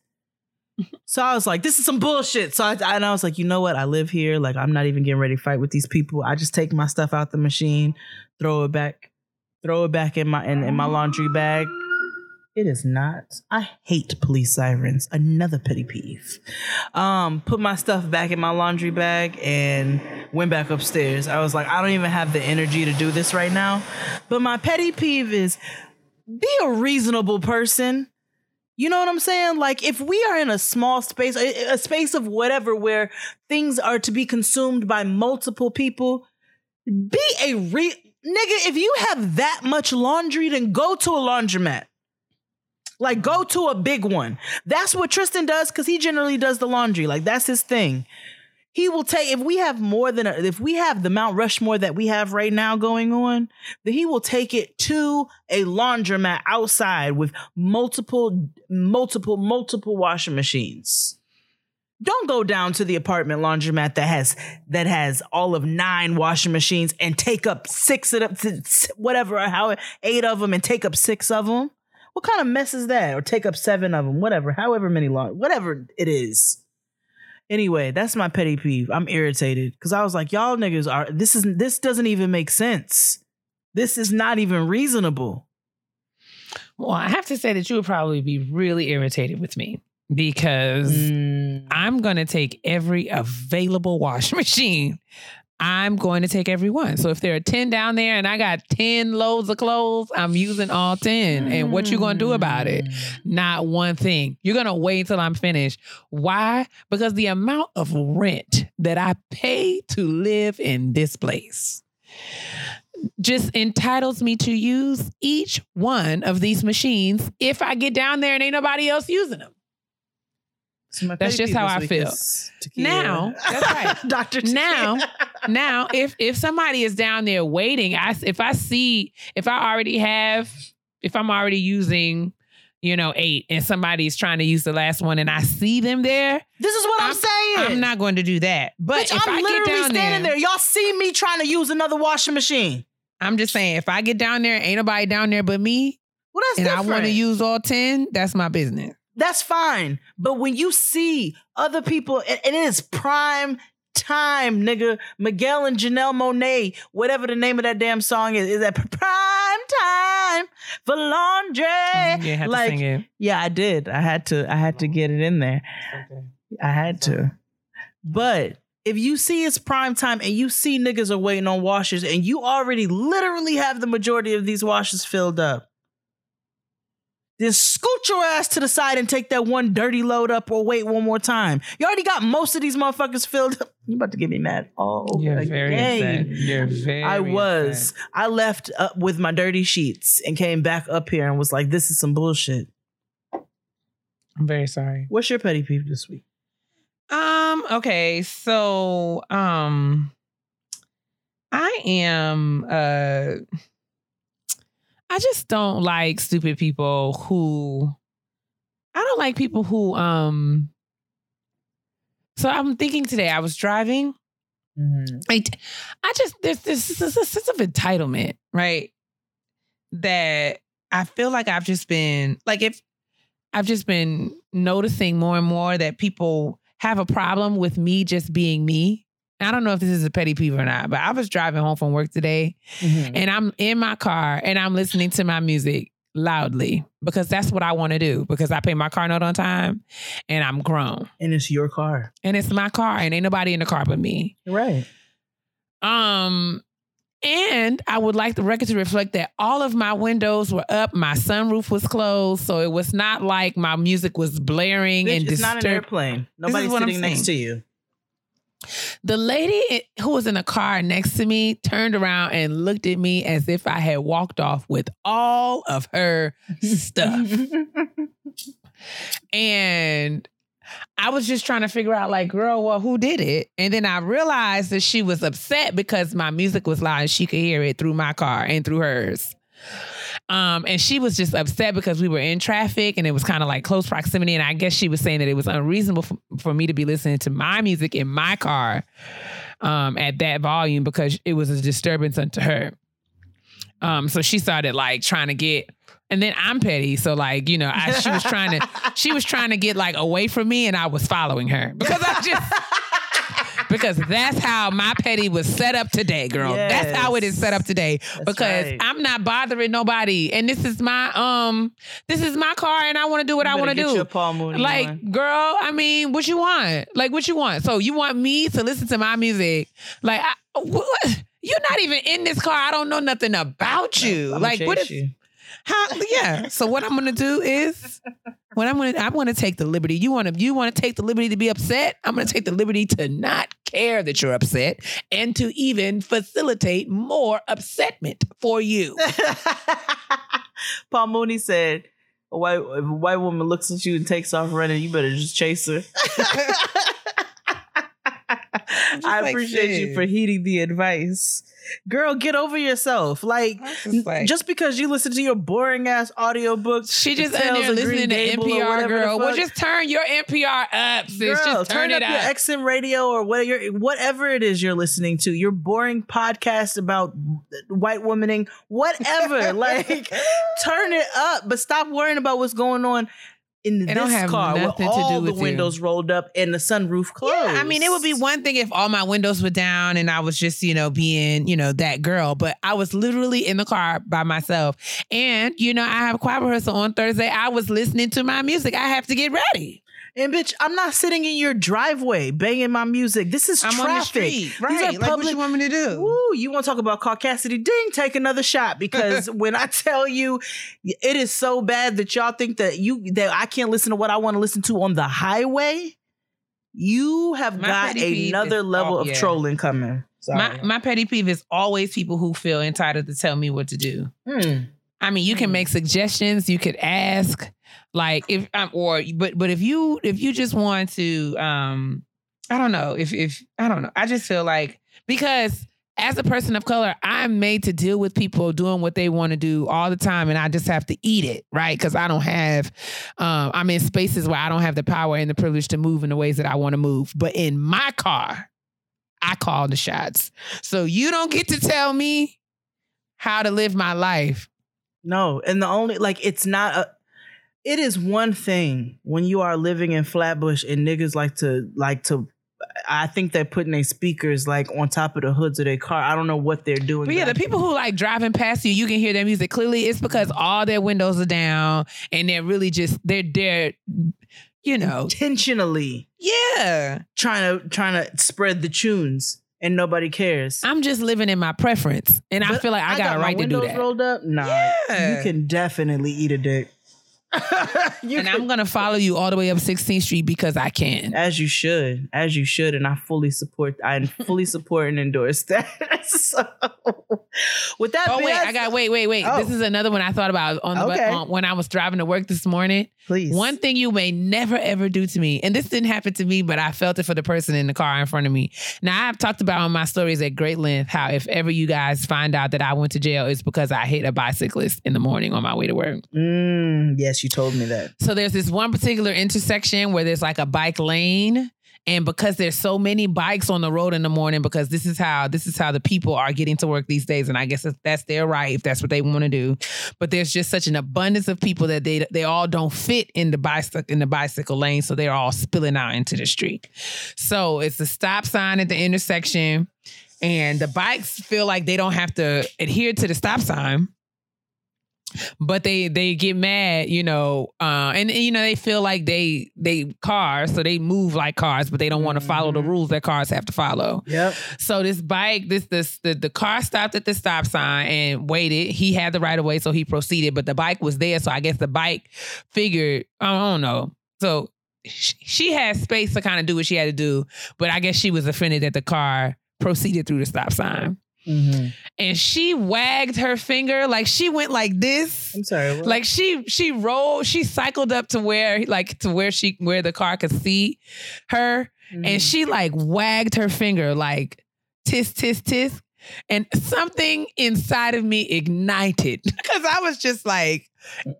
So I was like, this is some bullshit. So I, and I was like, you know what? I live here. Like, I'm not even getting ready to fight with these people. I just take my stuff out the machine, throw it back, throw it back in my in, in my laundry bag. It is not. I hate police sirens. Another petty peeve. Um, put my stuff back in my laundry bag and went back upstairs. I was like, I don't even have the energy to do this right now. But my petty peeve is be a reasonable person. You know what I'm saying? Like if we are in a small space, a, space of whatever where things are to be consumed by multiple people, be a re nigga. If you have that much laundry, then go to a laundromat. Like go to a big one. That's what Tristan does because he generally does the laundry. Like that's his thing. He will take if we have more than a, if we have the Mount Rushmore that we have right now going on, then he will take it to a laundromat outside with multiple, multiple, multiple washing machines. Don't go down to the apartment laundromat that has that has all of nine washing machines and take up six of them, whatever, how eight of them, and take up six of them. What kind of mess is that? Or take up seven of them, whatever, however many long, whatever it is. Anyway, that's my petty peeve. I'm irritated because I was like, y'all niggas are this is this doesn't even make sense. This is not even reasonable. Well, I have to say that you would probably be really irritated with me because Mm. I'm going to take every available wash machine. I'm going to take every one. So if there are 10 down there and I got 10 loads of clothes, I'm using all 10. And what you going to do about it? Mm. Not one thing. You're going to wait until I'm finished. Why? Because the amount of rent that I pay to live in this place just entitles me to use each one of these machines if I get down there and ain't nobody else using them. So That's just how I week feel. Now, that's right. Dr. Now, Tequila. now if if somebody is down there waiting i if i see if i already have if i'm already using you know eight and somebody's trying to use the last one and i see them there this is what I'm, saying. i'm not going to do that but Bitch, if I'm i get literally down standing there, there. Y'all see me trying to use another washing machine. i'm just saying if i get down there ain't nobody down there but me Well, that's and different. i want to use all 10 that's my business that's fine. But when you see other people, and, and it is prime time, nigga. Miguel and Janelle Monáe, whatever the name of that damn song is, is that prime time for laundry. Mm, you had to like, sing it yeah, I did. I had to. I had to get it in there. Okay. I had to. But if you see it's prime time and you see niggas are waiting on washers and you already literally have the majority of these washers filled up, then scoot your ass to the side and take that one dirty load up or wait one more time. You already got most of these motherfuckers filled up. You about to get me mad all over you're again. very you're very I was. upset. I left up with my dirty sheets and came back up here and was like, this is some bullshit. i'm very sorry What's your petty peeve this week? Um, okay, so um I am uh I just don't like stupid people who I don't like people who um so I'm thinking today I was driving I, I just there's this, this, this sense of entitlement, right? That I feel like I've just been like if I've just been noticing more and more that people have a problem with me just being me. I don't know if this is a petty peeve or not, but I was driving home from work today and I'm in my car and I'm listening to my music loudly because that's what I want to do because I pay my car note on time and I'm grown And it's your car. and it's my car and ain't nobody in the car but me. Right. Um, and I would like the record to reflect that all of my windows were up, my sunroof was closed, so it was not like my music was blaring Bitch, and disturbing. it's not an airplane. Nobody's sitting next to you. The lady who was in the car next to me turned around and looked at me as if I had walked off with all of her stuff. and I was just trying to figure out, like, girl, well, who did it? And then I realized that she was upset because my music was loud and she could hear it through my car and through hers. Um, and she was just upset because we were in traffic and it was kind of like close proximity. And I guess she was saying that it was unreasonable for, for me to be listening to my music in my car um, at that volume because it was a disturbance unto her. Um, so she started like trying to get and then I'm petty. So like, you know, I, she was trying to she was trying to get like away from me and I was following her. Because I just because that's how my petty was set up today, girl. That's how it is set up today. because right. I'm not bothering nobody. And this is my um this is my car and I want to do what I want to do. Paul Mooney like, on. girl, I mean, what you want? Like, what you want? So you want me to listen to my music? Like, I, what? You're not even in this car. I don't know nothing about you. I'ma like, what if? you. How? Yeah. So what I'm gonna do is, when I'm gonna, I'm gonna take the liberty. You want to, you want to take the liberty to be upset. I'm gonna take the liberty to not care that you're upset and to even facilitate more upsetment for you. Paul Mooney said, a white, if a white woman looks at you and takes off running, you better just chase her. I like, appreciate you for heeding the advice. Girl, get over yourself. Like, just like- just because you listen to your boring ass audiobooks, She just The in there listening to NPR, girl. Well, fuck. just turn your NPR up, sis. Girl, just turn, turn it up up. your XM radio or what your whatever it is you're listening to. Your boring podcast about white womaning, whatever. like, turn it up, but stop worrying about what's going on in It this don't have car with nothing to do all the with you. windows rolled up and the sunroof closed. Yeah, I mean, it would be one thing if all my windows were down and I was just, you know, being, you know, that girl. But I was literally in the car by myself. And, you know, I have choir rehearsal on Thursday. I was listening to my music. I have to get ready. And bitch, I'm not sitting in your driveway banging my music. This is I'm traffic. street. Right. These are like, what public you want me to do? Woo, you want to talk about caucasity? Ding, take another shot because when I tell you it is so bad that y'all think that you that I can't listen to what I want to listen to on the highway, you have My got another level all- of yeah. trolling coming. Sorry. My, my petty peeve is always people who feel entitled to tell me what to do. Hmm. I mean, you can Mm. make suggestions. You could ask, like if um, or but but if you if you just want to, um, I don't know if if I don't know. I just feel like because as a person of color, I'm made to deal with people doing what they want to do all the time, and I just have to eat it, right? Because I don't have, um, I'm in spaces where I don't have the power and the privilege to move in the ways that I want to move. But in my car, I call the shots. So you don't get to tell me how to live my life. No, and the only like it's not a it is one thing when you are living in Flatbush and niggas like to like to I think they're putting their speakers like on top of the hoods of their car. I don't know what they're doing. But yeah, the people who like driving past you, you can hear their music clearly. It's because all their windows are down and they're really just they're they're you know intentionally yeah. trying to trying to spread the tunes and nobody cares. I'm just living in my preference, and I feel like I, got, a my right to do that. rolled up. Nah, Yeah. you can definitely eat a dick. And I'm gonna follow you all the way up 16th Street because I can. as you should, as you should, and I fully support. I fully support and endorse that. so, with that, Oh being wait, I got wait, wait, wait. Oh. This is another one I thought about on the Okay. when I was driving to work this morning. please One thing you may never ever do to me, and this didn't happen to me, but I felt it for the person in the car in front of me. Now I've talked about on my stories at great length how if ever you guys find out that I went to jail, it's because I hit a bicyclist in the morning on my way to work. Mm, yes, you told me that. So there's this one particular intersection where there's like a bike lane. And because there's so many bikes on the road in the morning, because this is how this is how the people are getting to work these days, and I guess that's their right if that's what they want to do. But there's just such an abundance of people that they they all don't fit in the bicycle in the bicycle lane, so they're all spilling out into the street. So it's a stop sign at the intersection, and the bikes feel like they don't have to adhere to the stop sign but they they get mad you know uh and, and, you know they feel like they they cars so they move like cars but they don't want to follow the Mhm. rules that cars have to follow Yep. so this bike this this the, the car stopped at the stop sign and waited he had the right of way so he proceeded but the bike was there so i guess the bike figured i don't know so sh- she had space to kind of do what she had to do but i guess she was offended that the car proceeded through the stop sign Mm-hmm. and she wagged her finger like she went like this I'm sorry. what? like she she rolled she cycled up to where like to where she where the car could see her Mhm. and she like wagged her finger like tis tis tis and something inside of me ignited because i was just like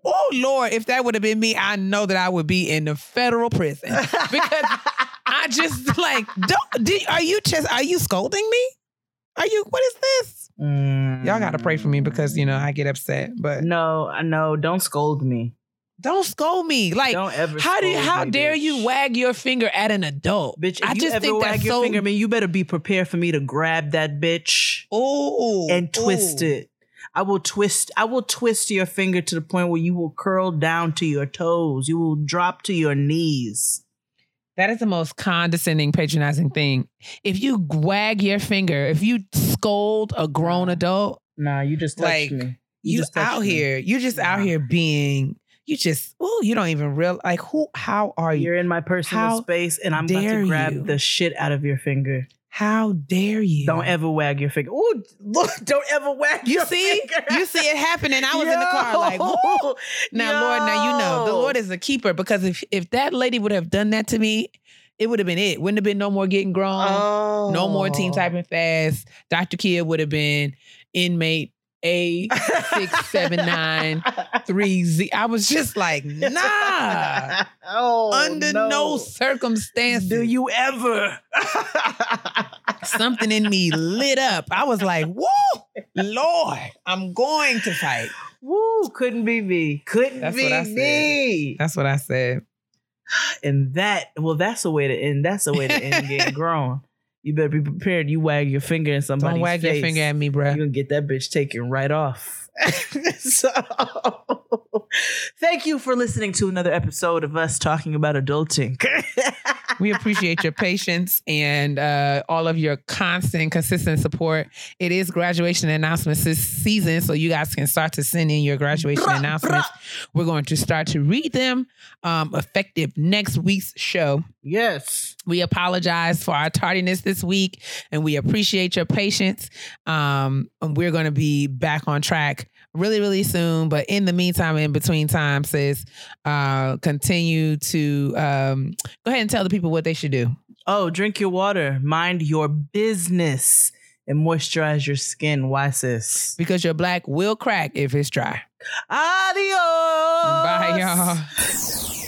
oh lord if that would have been me i know that i would be in the federal prison because i just like don't do, are you just are you scolding me Are you? What is this? Mm. Y'all gotta pray for me because you know I get upset. But No, no. Don't scold me. don't scold me. Like, Don't ever. how do you, how me, dare bitch. you wag your finger at an adult? Bitch, if I you just ever think wag that's your so. finger me, you better be prepared for me to grab that bitch Oh and twist ooh. it. I will twist. I will twist your finger to the point where you will curl down to your toes. You will drop to your knees. That is the most condescending, patronizing thing. If you wag your finger, if you scold a grown adult, Nah, you just Like, me. you just out me. here, you're just out here being, you just, oh, you don't even real like who, how are you? You're in my personal How space, and I'm about to grab you. the shit out of your finger. How dare you? Don't ever wag your finger. Ooh, look! Don't ever wag You your see, finger. you see You see it happening. I was in the car like, Yo! woo. Now, Lord, now you know the Lord is a keeper because if if that lady would have done that to me, it would have been it. Wouldn't have been no more getting grown, Oh. no more teen oh. typing fast. Dr. Kia would have been inmate A six seven nine three Z. I was just like, nah. oh, Under no, circumstance do you ever. Something in me lit up. I was like, whoa, Lord, I'm going to fight. Woo! Couldn't be me. Couldn't That's be what I said. me. That's what I said. And that, well, that's a way to end. That's a way to end getting grown. You better be prepared. You wag your finger in somebody's Don't wag face. your finger at me, bro. You're gonna get that bitch taken right off. so, thank you for listening to another episode of us talking about adulting. We appreciate your patience and uh, all of your constant, consistent support. It is graduation announcements this season, so you guys can start to send in your graduation Bruh, announcements. We're going to start to read them um, effective next week's show. yes. We apologize for our tardiness this week, and we appreciate your patience. Um, and we're going to be back on track really, really soon. But in the meantime, in between time, sis, uh, continue to um, go ahead and tell the people what they should do. Oh, drink your water, mind your business, and moisturize your skin. Why, sis? Because your black will crack if it's dry. Adios. Bye, y'all.